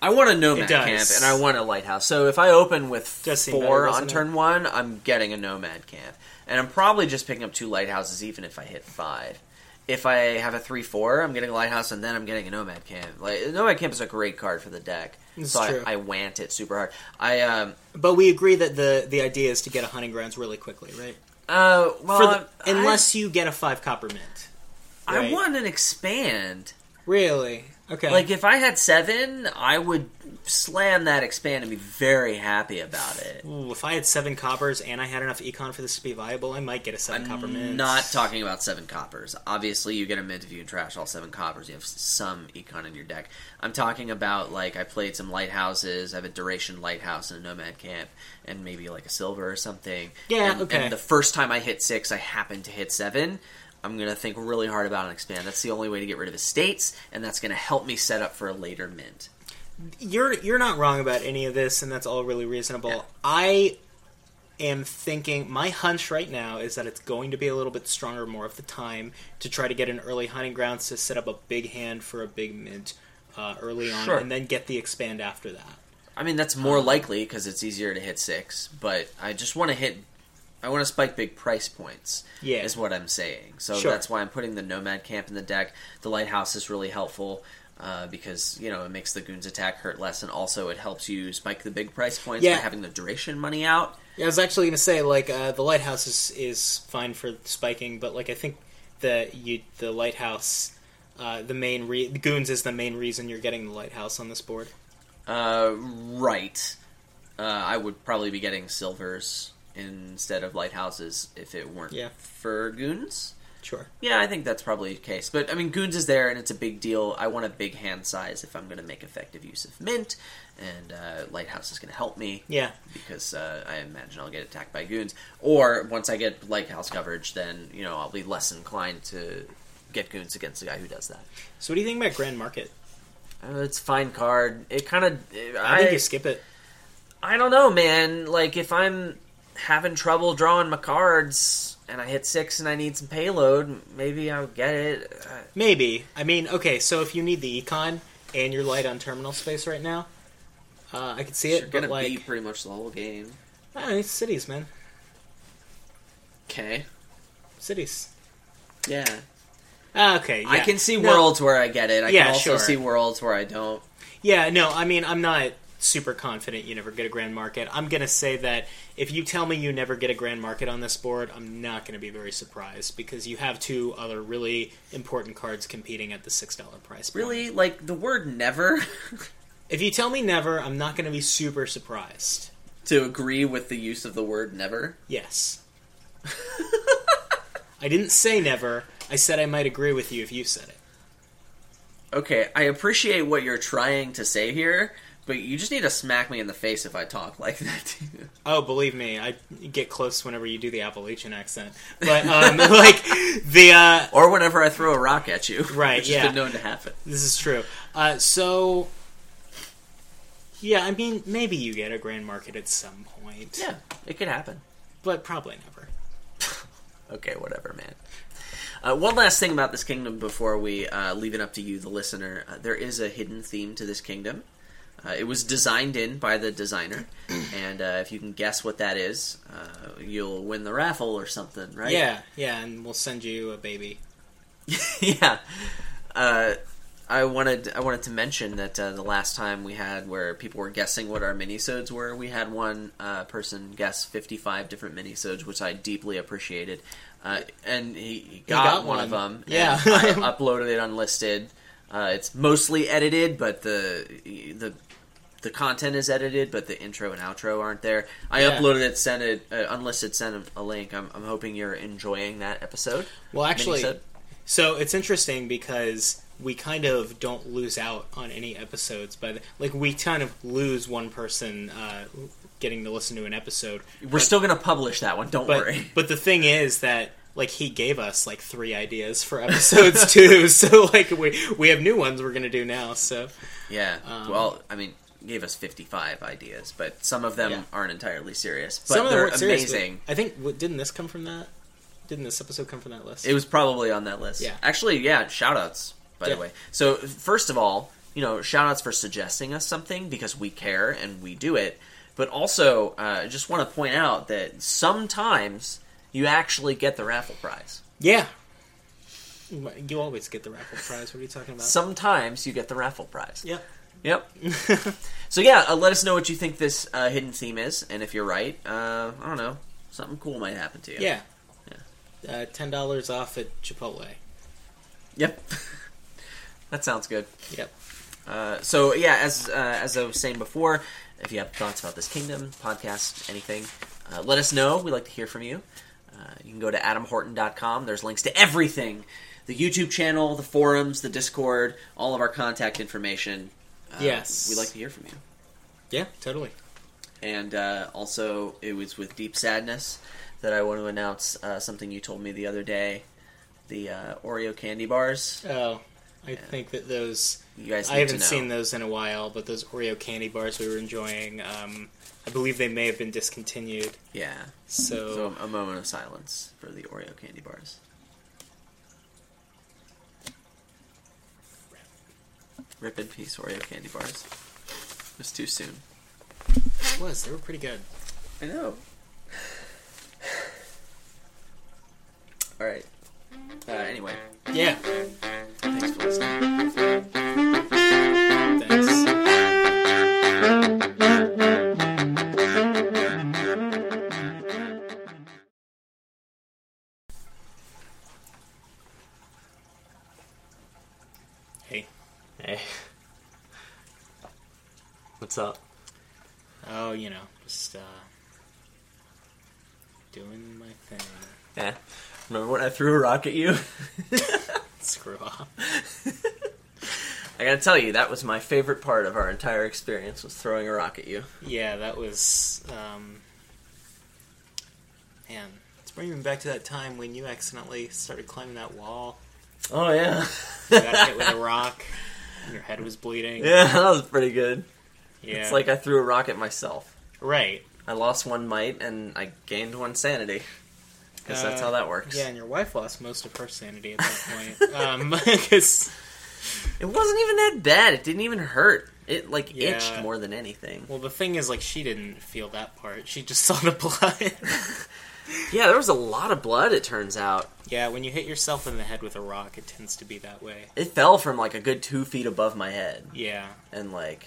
I want a Nomad does. Camp, and I want a Lighthouse. So if I open with Does seem four better, on doesn't turn one, I'm getting a Nomad Camp. And I'm probably just picking up two Lighthouses even if I hit five. If I have a 3 4, I'm getting a Lighthouse, and then I'm getting a Nomad Camp. Like Nomad Camp is a great card for the deck. It's so true. I, I want it super hard. I, um, but we agree that the the idea is to get a hunting grounds really quickly, right? uh, well, For the, I- unless you get a five copper mint. I, right. want an expand. Really? Okay. Like if I had seven, I would slam that expand and be very happy about it. Ooh, if I had seven coppers and I had enough econ for this to be viable, I might get a 7 copper mint. Not talking about seven coppers. Obviously, you get a mint if you can trash all seven coppers. You have some econ in your deck. I'm talking about like I played some lighthouses. I have a duration lighthouse and a nomad camp, and maybe like a silver or something. Yeah, And, okay. And the first time I hit six, I happened to hit seven. I'm gonna think really hard about an expand. That's the only way to get rid of estates, and that's gonna help me set up for a later mint. You're you're not wrong about any of this, and that's all really reasonable. Yeah. I am thinking my hunch right now is that it's going to be a little bit stronger more of the time to try to get an early hunting grounds to set up a big hand for a big mint uh, early on, Sure. and then get the expand after that. I mean, that's more likely because it's easier to hit six, but I just want to hit. I want to spike big price points. Yeah. is what I'm saying. So Sure. that's why I'm putting the Nomad Camp in the deck. The Lighthouse is really helpful uh, because you know it makes the goons attack hurt less, and also it helps you spike the big price points Yeah. by having the duration money out. Yeah, I was actually going to say like uh, the lighthouse is, is fine for spiking, but like I think the you the lighthouse, uh, the main re- the goons is the main reason you're getting the lighthouse on this board. Uh, right. Uh, I would probably be getting silvers instead of lighthouses if it weren't Yeah. for goons. Sure. Yeah, I think that's probably the case. But I mean, Goons is there, and it's a big deal. I want a big hand size if I'm going to make effective use of Mint, and uh, Lighthouse is going to help me Yeah. because uh, I imagine I'll get attacked by Goons. Or once I get Lighthouse coverage, then you know I'll be less inclined to get Goons against the guy who does that. So what do you think about Grand Market? Uh, it's a fine card. It kind of I, think you skip it. I don't know, man. Like if I'm having trouble drawing my cards and I hit six and I need some payload, maybe I'll get it. Uh, Maybe. I mean, okay. So if you need the econ and you're light on terminal space right now, uh, I could see it. You're but gonna like, beat pretty much the whole game. I don't know, it's cities, man. Okay. Cities. Yeah. Ah, okay. I can see No, worlds where I get it. I Yeah, can also sure. see worlds where I don't. Yeah, no, I mean, I'm not super confident you never get a grand market. I'm going to say that if you tell me you never get a grand market on this board, I'm not going to be very surprised because you have two other really important cards competing at the $6 price. point. Really, like the word never. If you tell me never, I'm not going to be super surprised. To agree with the use of the word never? Yes. I didn't say never. I said I might agree with you if you said it. Okay, I appreciate what you're trying to say here, but you just need to smack me in the face if I talk like that to you. Oh, believe me, I get close whenever you do the Appalachian accent. But um, like the uh, Or whenever I throw a rock at you. Right, Which yeah. has been known to happen. this is true. Uh, so yeah, I mean maybe you get a grand market at some point. Yeah, it could happen. but probably never. Okay, whatever, man. Uh, one last thing about this kingdom before we uh, leave it up to you, the listener. Uh, there is a hidden theme to this kingdom. Uh, it was designed in by the designer, and uh, if you can guess what that is, uh, you'll win the raffle or something, right? Yeah, yeah, and we'll send you a baby. yeah. Uh, I wanted I wanted to mention that uh, the last time we had where people were guessing what our minisodes were, we had one uh, person guess fifty five different minisodes, which I deeply appreciated. Uh, and he, he got, got one, of them. Yeah. I uploaded it unlisted. Uh, it's mostly edited, but the the the content is edited, but the intro and outro aren't there. I Yeah. uploaded it, sent it uh, unlisted, sent a, a link. I'm, I'm hoping you're enjoying that episode. Well, actually, so it's interesting because we kind of don't lose out on any episodes, but like we kind of lose one person uh, getting to listen to an episode. we're but, still gonna publish that one. Don't but, worry. but the thing is that like he gave us like three ideas for episodes too, so like we we have new ones we're gonna do now. So Yeah. Um, well, I mean, gave us 55 ideas, but some of them Yeah. aren't entirely serious. But some of them serious, amazing. I think didn't this come from that? Didn't this episode come from that list? It was probably on that list. Yeah. Actually, yeah, shout outs, by Yeah. the way. So, first of all, you know, shout outs for suggesting us something because we care and we do it. But also, uh, I just want to point out that sometimes you actually get the raffle prize. yeah. You always get the raffle prize. What are you talking about? Sometimes you get the raffle prize. Yep. Yep. so yeah, uh, let us know what you think this uh, hidden theme is, and if you're right, uh, I don't know, something cool might happen to you. Yeah. Uh, Ten dollars off at Chipotle. Yep. that sounds good. Yep. Uh, so yeah, as uh, as I was saying before, if you have thoughts about this kingdom podcast, anything, uh, let us know. We'd like to hear from you. Uh, you can go to adamhorton.com. There's links to everything: the YouTube channel, the forums, the Discord, all of our contact information. Uh, Yes. we like to hear from you. Yeah, totally. And uh, also, it was with deep sadness that I want to announce uh, something you told me the other day: the uh, Oreo candy bars. Oh, I think that those. You guys, I haven't seen those in a while, but those Oreo candy bars we were enjoying, um, I believe they may have been discontinued. Yeah. So, So a moment of silence for the Oreo candy bars. Rip in peace, Oreo candy bars. It was too soon. it was they were pretty good. I know. All right. Uh, anyway, Yeah. Threw a rock at you? Screw off. I gotta tell you, that was my favorite part of our entire experience was throwing a rock at you. Yeah, that was. Um, man, it's bringing me back to that time when you accidentally started climbing that wall. Oh yeah. You got hit with a rock. And your head was bleeding. yeah, that was pretty good. Yeah. It's like I threw a rock at myself. right. I lost one might and I gained one sanity. Because that's Uh, how that works. Yeah, and your wife lost most of her sanity at that point. um, It wasn't even that bad. It didn't even hurt. It like Yeah. itched more than anything. well, the thing is, like, she didn't feel that part. She just saw the blood. Yeah, there was a lot of blood. It turns out yeah, when you hit yourself in the head with a rock, it tends to be that way. it fell from like a good two feet above my head, Yeah. and like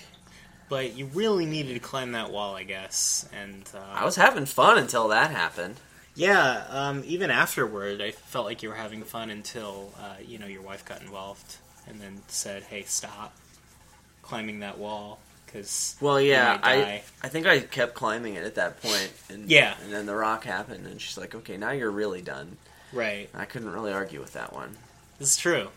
But you really needed to climb that wall, I guess. And uh, I was having fun until that happened. Yeah, um, even afterward, I felt like you were having fun until uh, you know your wife got involved and then said, "Hey, stop climbing that wall." because Well, yeah, might I. I think I kept climbing it at that point, and Yeah. and then the rock happened, and she's like, "Okay, now you're really done." right, I couldn't really argue with that one. It's true.